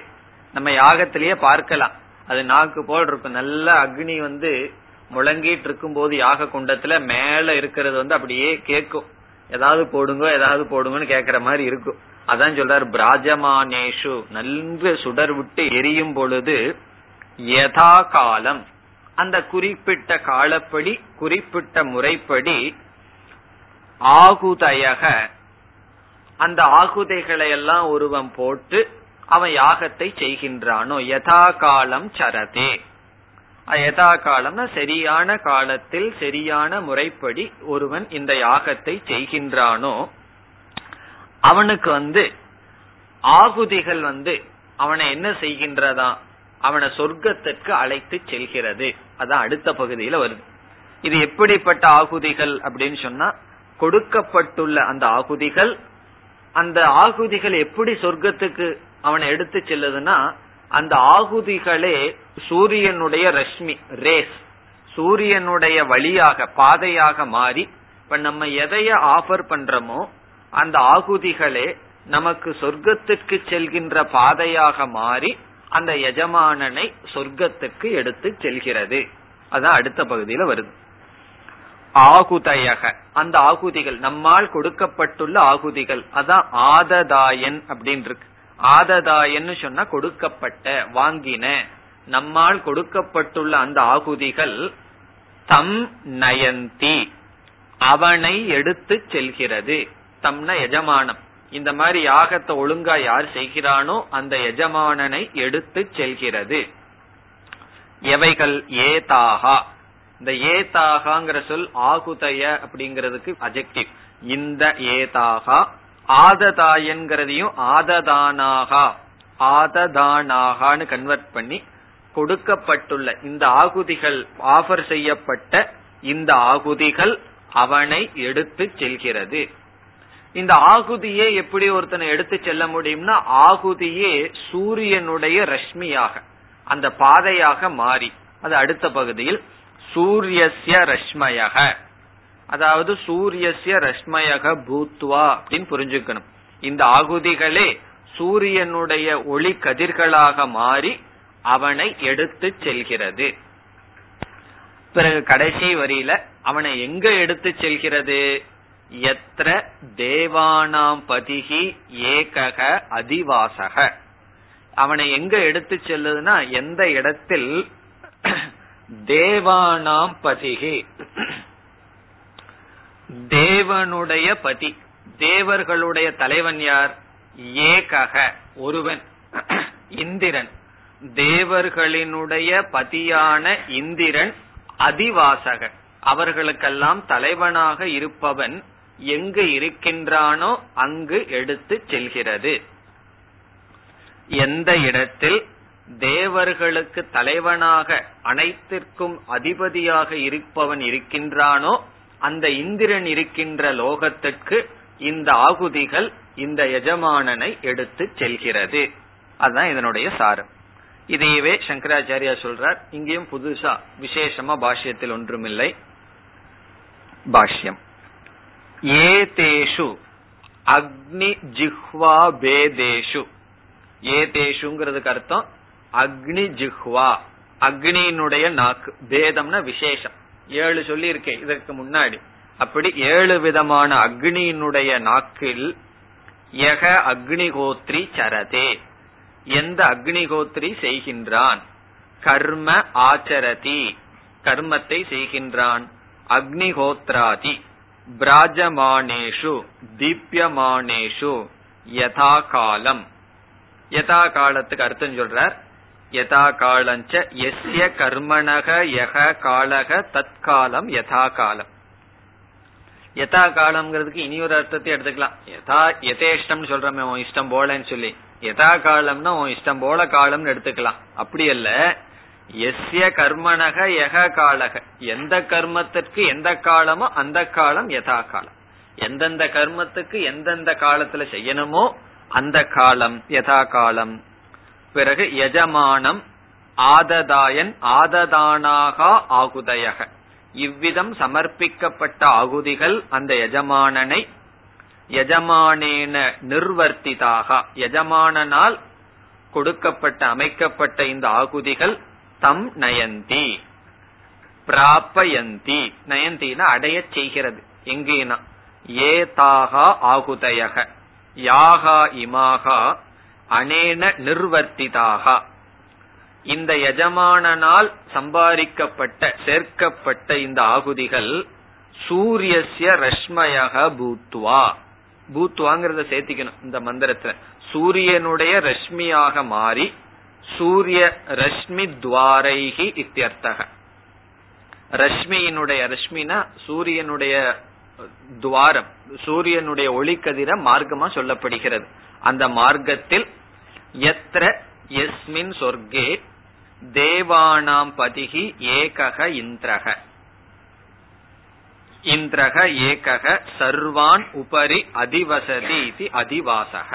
Speaker 1: நம்ம யாகத்திலேயே பார்க்கலாம். அது நாக்கு போல் இருக்கும். நல்ல அக்னி வந்து முழங்கிட்டு இருக்கும் போது யாக குண்டத்துல மேல இருக்கிறது வந்து அப்படியே கேட்கும். ஏதாவது போடுங்க ஏதாவது போடுங்கன்னு கேக்குற மாதிரி இருக்கும். அதான் சொல்றாரு பிராஜமானேஷு. நன்கு சுடர் விட்டு எரியும் பொழுது யதா காலம் அந்த குறிப்பிட்ட காலப்படி குறிப்பிட்ட முறைப்படி ஆகுதயக. அந்த ஆகுதைகளை எல்லாம் ஒருவன் போட்டு அவன் யாகத்தை செய்கின்றானோ? யதா காலம் சரதே. யதா காலம்னா சரியான காலத்தில் சரியான முறைப்படி ஒருவன் இந்த யாகத்தை செய்கின்றானோ அவனுக்கு வந்து ஆகுதிகள் வந்து அவனை என்ன செய்கின்றதா? அவனை சொர்க்கத்திற்கு அழைத்து செல்கிறது. அதான் அடுத்த பகுதியில வருது. இது எப்படிப்பட்ட ஆகுதிகள் அப்படின்னு சொன்னா கொடுக்கப்பட்டுள்ள அந்த ஆகுதிகள் அந்த ஆகுதிகள் எப்படி சொர்க்கத்துக்கு அவனை எடுத்து செல்லுதுன்னா அந்த ஆகுதிகளே சூரியனுடைய ரஷ்மி ரேஸ். சூரியனுடைய வழியாக பாதையாக மாறி இப்ப நம்ம எதைய ஆஃபர் பண்றோமோ அந்த ஆகுதிகளே நமக்கு சொர்க்கத்திற்கு செல்கின்ற பாதையாக மாறி அந்த எஜமானனை சொர்க்கத்துக்கு எடுத்து செல்கிறது. அதான் அடுத்த பகுதியில வருது. ஆகுதயக. அந்த ஆகுதிகள் நம்மால் கொடுக்கப்பட்டுள்ள ஆகுதிகள். அதான் ஆததாயன் அப்படின்னு இருக்கு ஆததாயன்னு சொன்னா கொடுக்கப்பட்ட வாங்கின. நம்மால் கொடுக்கப்பட்டுள்ள அந்த ஆகுதிகள் தம் நயந்தி. அவனை எடுத்து செல்கிறது. தம்ன எஜமானம். இந்த மாதிரி யாகத்தை ஒழுங்கா யார் செய்கிறானோ அந்த எஜமானனை எடுத்து செல்கிறது. எவைகள்? ஏதாகா. இந்த ஏதாகாங்கிற சொல் ஆகுதய அப்படிங்கிறதுக்கு அஜெக்டிவ் இந்த ஏதாகா ஆததாயன்கிறதையும் ஆததானாகா ஆததானாகான்னு கன்வெர்ட் பண்ணி கொடுக்கப்பட்டுள்ள இந்த ஆகுதிகள் ஆஃபர் செய்யப்பட்ட இந்த ஆகுதிகள் அவனை எடுத்து செல்கிறது. இந்த ஆகுதியே எப்படி ஒருத்தனை எடுத்து செல்ல முடியும்னா ஆகுதியே சூரியனுடைய ரஷ்மியாக அந்த பாதையாக மாறி. அது அடுத்த பகுதியில் சூரியஸ்ய ரஷ்மயக. அதாவது சூரியஸ்ய ரஷ்மயக பூத்வா அப்படின்னு புரிஞ்சுக்கணும். இந்த ஆகுதிகளே சூரியனுடைய ஒளி கதிர்களாக மாறி அவனை எடுத்து செல்கிறது. பிறகு கடைசி வரியில அவனை எங்க எடுத்து செல்கிறது? எத்திர தேவானாம் பதிகி ஏகக அதிவாசக. அவனை எங்க எடுத்து செல்லுதுன்னா எந்த இடத்தில் தேவானாம் பதிகே. தேவனுடைய பதி. தேவர்களுடைய தலைவன் யார்? ஏகக ஒருவன். இந்திரன். தேவர்களினுடைய பதியான இந்திரன் அதிவாசக அவர்களுக்கெல்லாம் தலைவனாக இருப்பவன் எங்கு இருக்கின்றானோ அங்கு எடுத்து செல்கிறது. எந்த இடத்தில்? தேவர்களுக்கு தலைவனாக அனைத்திற்கும் அதிபதியாக இருப்பவன் இருக்கின்றானோ அந்த இந்திரன் இருக்கின்ற லோகத்திற்கு இந்த ஆகுதிகள் இந்த எஜமானனை எடுத்து செல்கிறது. அதுதான் இதனுடைய சாரம். இதையவே சங்கராச்சாரியா சொல்றார். இங்கேயும் புதுசா விசேஷமா பாஷ்யத்தில் ஒன்றுமில்லை. பாஷ்யம். ஏதேஷு அக்னி ஜிஹ்வா பேதேஷு. ஏதேஷுங்கிறதுக்கு அர்த்தம் அக்னி ஜிஹ்வா அக்னியினுடைய நாக்கு பேதம்னா விசேஷம். ஏழு சொல்லி இருக்கேன் இதற்கு முன்னாடி. அப்படி ஏழு விதமான அக்னியினுடைய நாக்கில் யக அக்னிகோத்ரி சரதே. எந்த அக்னிகோத்ரி செய்கின்றான்? கர்ம ஆச்சரதி. கர்மத்தை செய்கின்றான். அக்னிகோத்ராதி. பிராஜமானேஷு தீப்யமானேஷு யதா காலம் யதா காலத்துக்கு அர்த்தம் சொல்றார். யதா காலஞ்ச எஸ்ய கர்மணக யக காலக தற்காலம் யதா காலம். யதா காலம்ங்கிறதுக்கு இனி ஒரு அர்த்தத்தை எடுத்துக்கலாம். யதா யதேஷ்டம்னு சொல்றமே உன் இஷ்டம் போலன்னு சொல்லி. யதா காலம்னா உன் இஷ்டம் போல காலம்னு எடுத்துக்கலாம். அப்படி அல்ல. எஸ்ய கர்மணக யக காலக. எந்த கர்மத்திற்கு எந்த காலமோ அந்த காலம் யதா காலம். எந்தெந்த கர்மத்துக்கு எந்தெந்த காலத்துல செய்யணுமோ அந்த காலம் யதா காலம். பிறகு எஜமானம் ஆததாயன் ஆததானாக ஆகுதயக. இவ்விதம் சமர்ப்பிக்கப்பட்ட ஆகுதிகள் அந்த எஜமானனை எஜமானேன நிர்வர்த்திதாக எஜமானனால் கொடுக்கப்பட்ட அமைக்கப்பட்ட இந்த ஆகுதிகள் தம் நயந்தி பிராப்பயந்தி நயந்தினா அடைய செய்கிறது. எங்கேனா? ஏதாகா ஆகுதயக. யாகா இமாகா அனேன நிர்வர்த்திதாக. இந்த எஜமானனால் சம்பாதிக்கப்பட்ட சேர்க்கப்பட்ட இந்த ஆகுதிகள் சூரியசிய ரஷ்மயக பூத்வா. பூத்வாங்கிறத சேர்த்திக்கணும் இந்த மந்திரத்துல. சூரியனுடைய ரஷ்மியாக மாறி சூரிய ரஷ்மி துவாரைகி இத்தியர்த்தக. ரஷ்மியினுடைய ரஷ்மினா சூரியனுடைய துவாரம் சூரியனுடைய ஒளிக்கதிர மார்க்கமா சொல்லப்படுகிறது. அந்த மார்க்கத்தில் எத்திர எஸ்மின் சொர்க்கே தேவானாம் பதிகி ஏகக இந்திரக. இந்திரக ஏகக சர்வான் உபரி அதிவசதி இது அதிவாசக.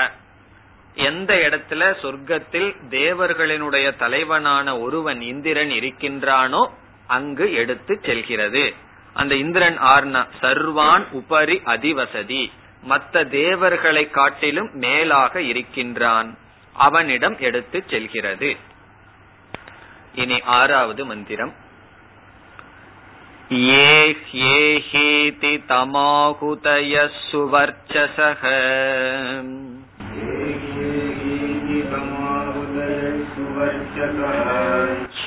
Speaker 1: எந்த இடத்துல சொர்க்கத்தில் தேவர்களினுடைய தலைவனான ஒருவன் இந்திரன் இருக்கின்றானோ அங்கு எடுத்து செல்கிறது. அந்த இந்திரன் ஆர்னா சர்வான் உபரி அதிவசதி. மற்ற தேவர்களை காட்டிலும் மேலாக இருக்கின்றான். அவனிடம் எடுத்து செல்கிறது. இனி ஆறாவது மந்திரம். ஏஹேஹேதி தமாகுதய சுவர்ச்சசக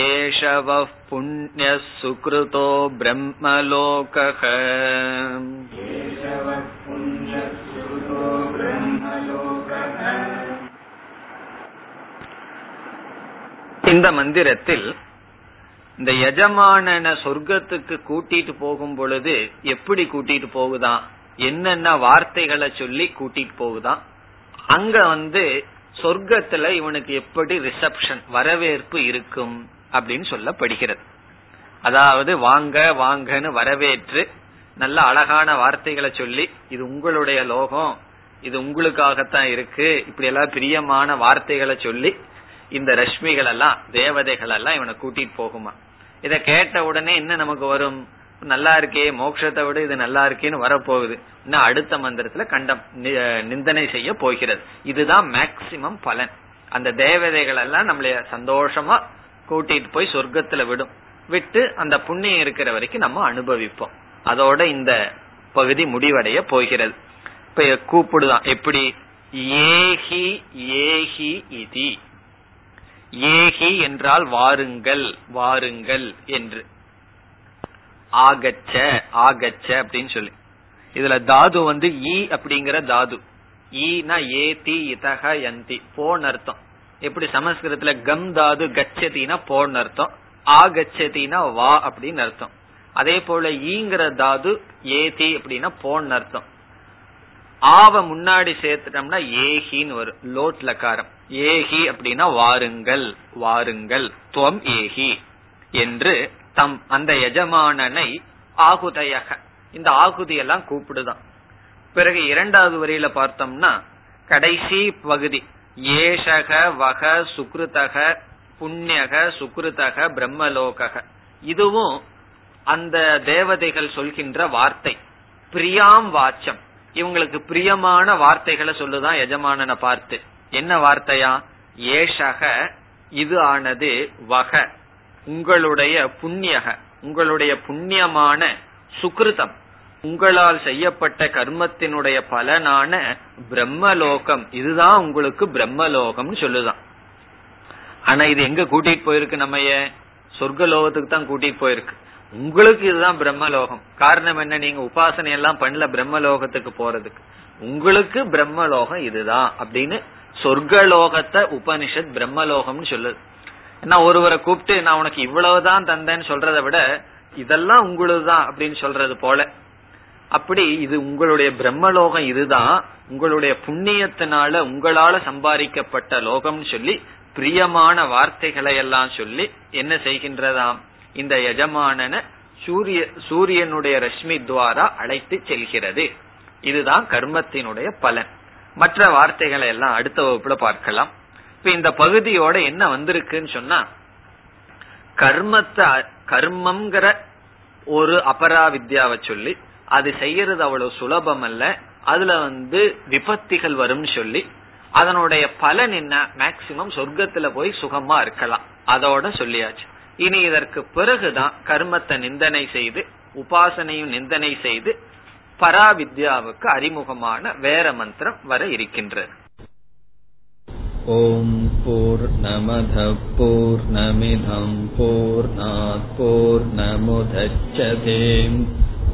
Speaker 1: एष वः पुण्यः सुकृतो ब्रह्मलोकः இந்த மந்திரத்தில் இந்த எஜமானன சொர்க்கத்துக்கு கூட்டிட்டு போகும் பொழுது எப்படி கூட்டிட்டு போகுதான் என்னென்ன வார்த்தைகளை சொல்லி கூட்டிட்டு போகுதான் அங்க வந்து சொர்க்கத்துல இவனுக்கு எப்படி ரிசப்ஷன் வரவேற்பு இருக்கும் அப்படின்னு சொல்லப்படுகிறது. அதாவது வாங்க வாங்கன்னு வரவேற்று நல்ல அழகான வார்த்தைகளை சொல்லி இது உங்களுடைய லோகம் இது உங்களுக்காகத்தான் இருக்கு இப்படி எல்லாம் பிரியமான வார்த்தைகளை சொல்லி இந்த ரஷ்மிகள் எல்லாம் தேவதைகள் எல்லாம் இவனை கூட்டிட்டு போகுமா? இத கேட்ட உடனே என்ன நமக்கு வரும்? நல்லா இருக்கே மோட்சத்தை விட இது நல்லா இருக்கேன்னு வரப்போகுது. இன்னும் அடுத்த மந்திரத்துல கண்டம் நிந்தனை செய்ய போகிறது. இதுதான் மேக்சிமம் பலன். அந்த தேவதைகள் எல்லாம் நம்மளைய சந்தோஷமா கூட்டிட்டு போய் சொர்க்கத்துல விடும். விட்டு அந்த புண்ணியம் இருக்கிற வரைக்கும் நம்ம அனுபவிப்போம். அதோட இந்த பகுதி முடிவடைய போகிறது. இப்ப கூப்பிடுதான். எப்படி? ஏஹி ஏஹி இதி. ஏஹி என்றால் வாருங்கள் வாருங்கள் என்று. ஆகச்ச ஆகச்ச அப்படின்னு சொல்லி. இதுல தாது வந்து ஈ அப்படிங்கிற தாது. ஈனா ஏ தி இதக யந்தி. போன் அர்த்தம். எப்படி சமஸ்கிருதத்துல கம் தாது கச்சதினா போன்னு அர்த்தம். ஆ கச்சதினா வா அப்படின்னு அர்த்தம். அதே போல ஈங்கிற தாது ஏதி அப்படின்னா போன்னு அர்த்தம். ஆவ முன்னாடி சேர்த்துட்டோம்னா ஏஹின்னு வரும். லோட் லக்காரம் ஏஹி அப்படின்னா வாருங்கள் வாருங்கள். துவம் ஏஹி என்று தம் அந்த எஜமானனை ஆகுதையக. இந்த ஆகுதி எல்லாம் கூப்பிடுதான். பிறகு இரண்டாவது வரியில பார்த்தோம்னா கடைசி பகுதி. ஏஷக வக சுக்ருதக புண்ணியக சுக்ருதக பிரம்மலோக இதுவும் அந்த தேவதைகள் சொல்கின்ற வார்த்தை. பிரியாம் வாச்சம். இவங்களுக்கு பிரியமான வார்த்தைகளை சொல்லுதான் எஜமானனை பார்த்து. என்ன வார்த்தையா? ஏஷக இது ஆனது வக. உங்களுடைய புண்ணியக உங்களுடைய புண்ணியமான சுக்ருதம். உங்களால் செய்யப்பட்ட கர்மத்தினுடைய பலனான பிரம்மலோகம். இதுதான் உங்களுக்கு பிரம்மலோகம்னு சொல்லுதான். ஆனா இது எங்க கூட்டிட்டு போயிருக்கு நம்ம சொர்க்கலோகத்துக்கு தான் கூட்டிட்டு போயிருக்கு. உங்களுக்கு இதுதான் பிரம்மலோகம். காரணம் என்ன? நீங்க உபாசனை எல்லாம் பண்ணல பிரம்மலோகத்துக்கு போறதுக்கு. உங்களுக்கு பிரம்மலோகம் இதுதான் அப்படின்னு சொர்க்கலோகத்தை உபனிஷத் பிரம்மலோகம்னு சொல்லுது. ஏன்னா ஒருவரை கூப்பிட்டு நான் உனக்கு இவ்வளவுதான் தந்தேன்னு சொல்றதை விட இதெல்லாம் உங்களுதான் அப்படின்னு சொல்றது போல. அப்படி இது உங்களுடைய பிரம்மலோகம் இதுதான். உங்களுடைய புண்ணியத்தினால உங்களால சம்பாதிக்கப்பட்ட லோகம்னு சொல்லி பிரியமான வார்த்தைகளை எல்லாம் சொல்லி என்ன செய்கின்றதாம்? இந்த எஜமானன சூரிய சூரியனுடைய ரஷ்மி துவாரா அழைத்து செல்கிறது. இதுதான் கர்மத்தினுடைய பலன். மற்ற வார்த்தைகளை எல்லாம் அடுத்த வகுப்புல பார்க்கலாம். இப்ப இந்த பகுதியோட என்ன வந்திருக்குன்னு சொன்னா கர்மத்தை கர்மம்ங்கிற ஒரு அபராவித்யாவை சொல்லி அது செய்யறது அவ்வளவு சுலபம் அல்ல அதுல வந்து விபத்திகள் வரும்னு சொல்லி அதனுடைய பலன் என்ன? மேக்சிமம் சொர்க்கத்துல போய் சுகமா இருக்கலாம். அதோட சொல்லியாச்சு. இனி இதற்கு பிறகுதான் கர்மத்தை நிந்தனை செய்து உபாசனையும் நிந்தனை செய்து பராவித்யாவுக்கு அறிமுகமான வேற மந்திரம் வர இருக்கின்றது.
Speaker 2: ஓம் போர் நமத போர்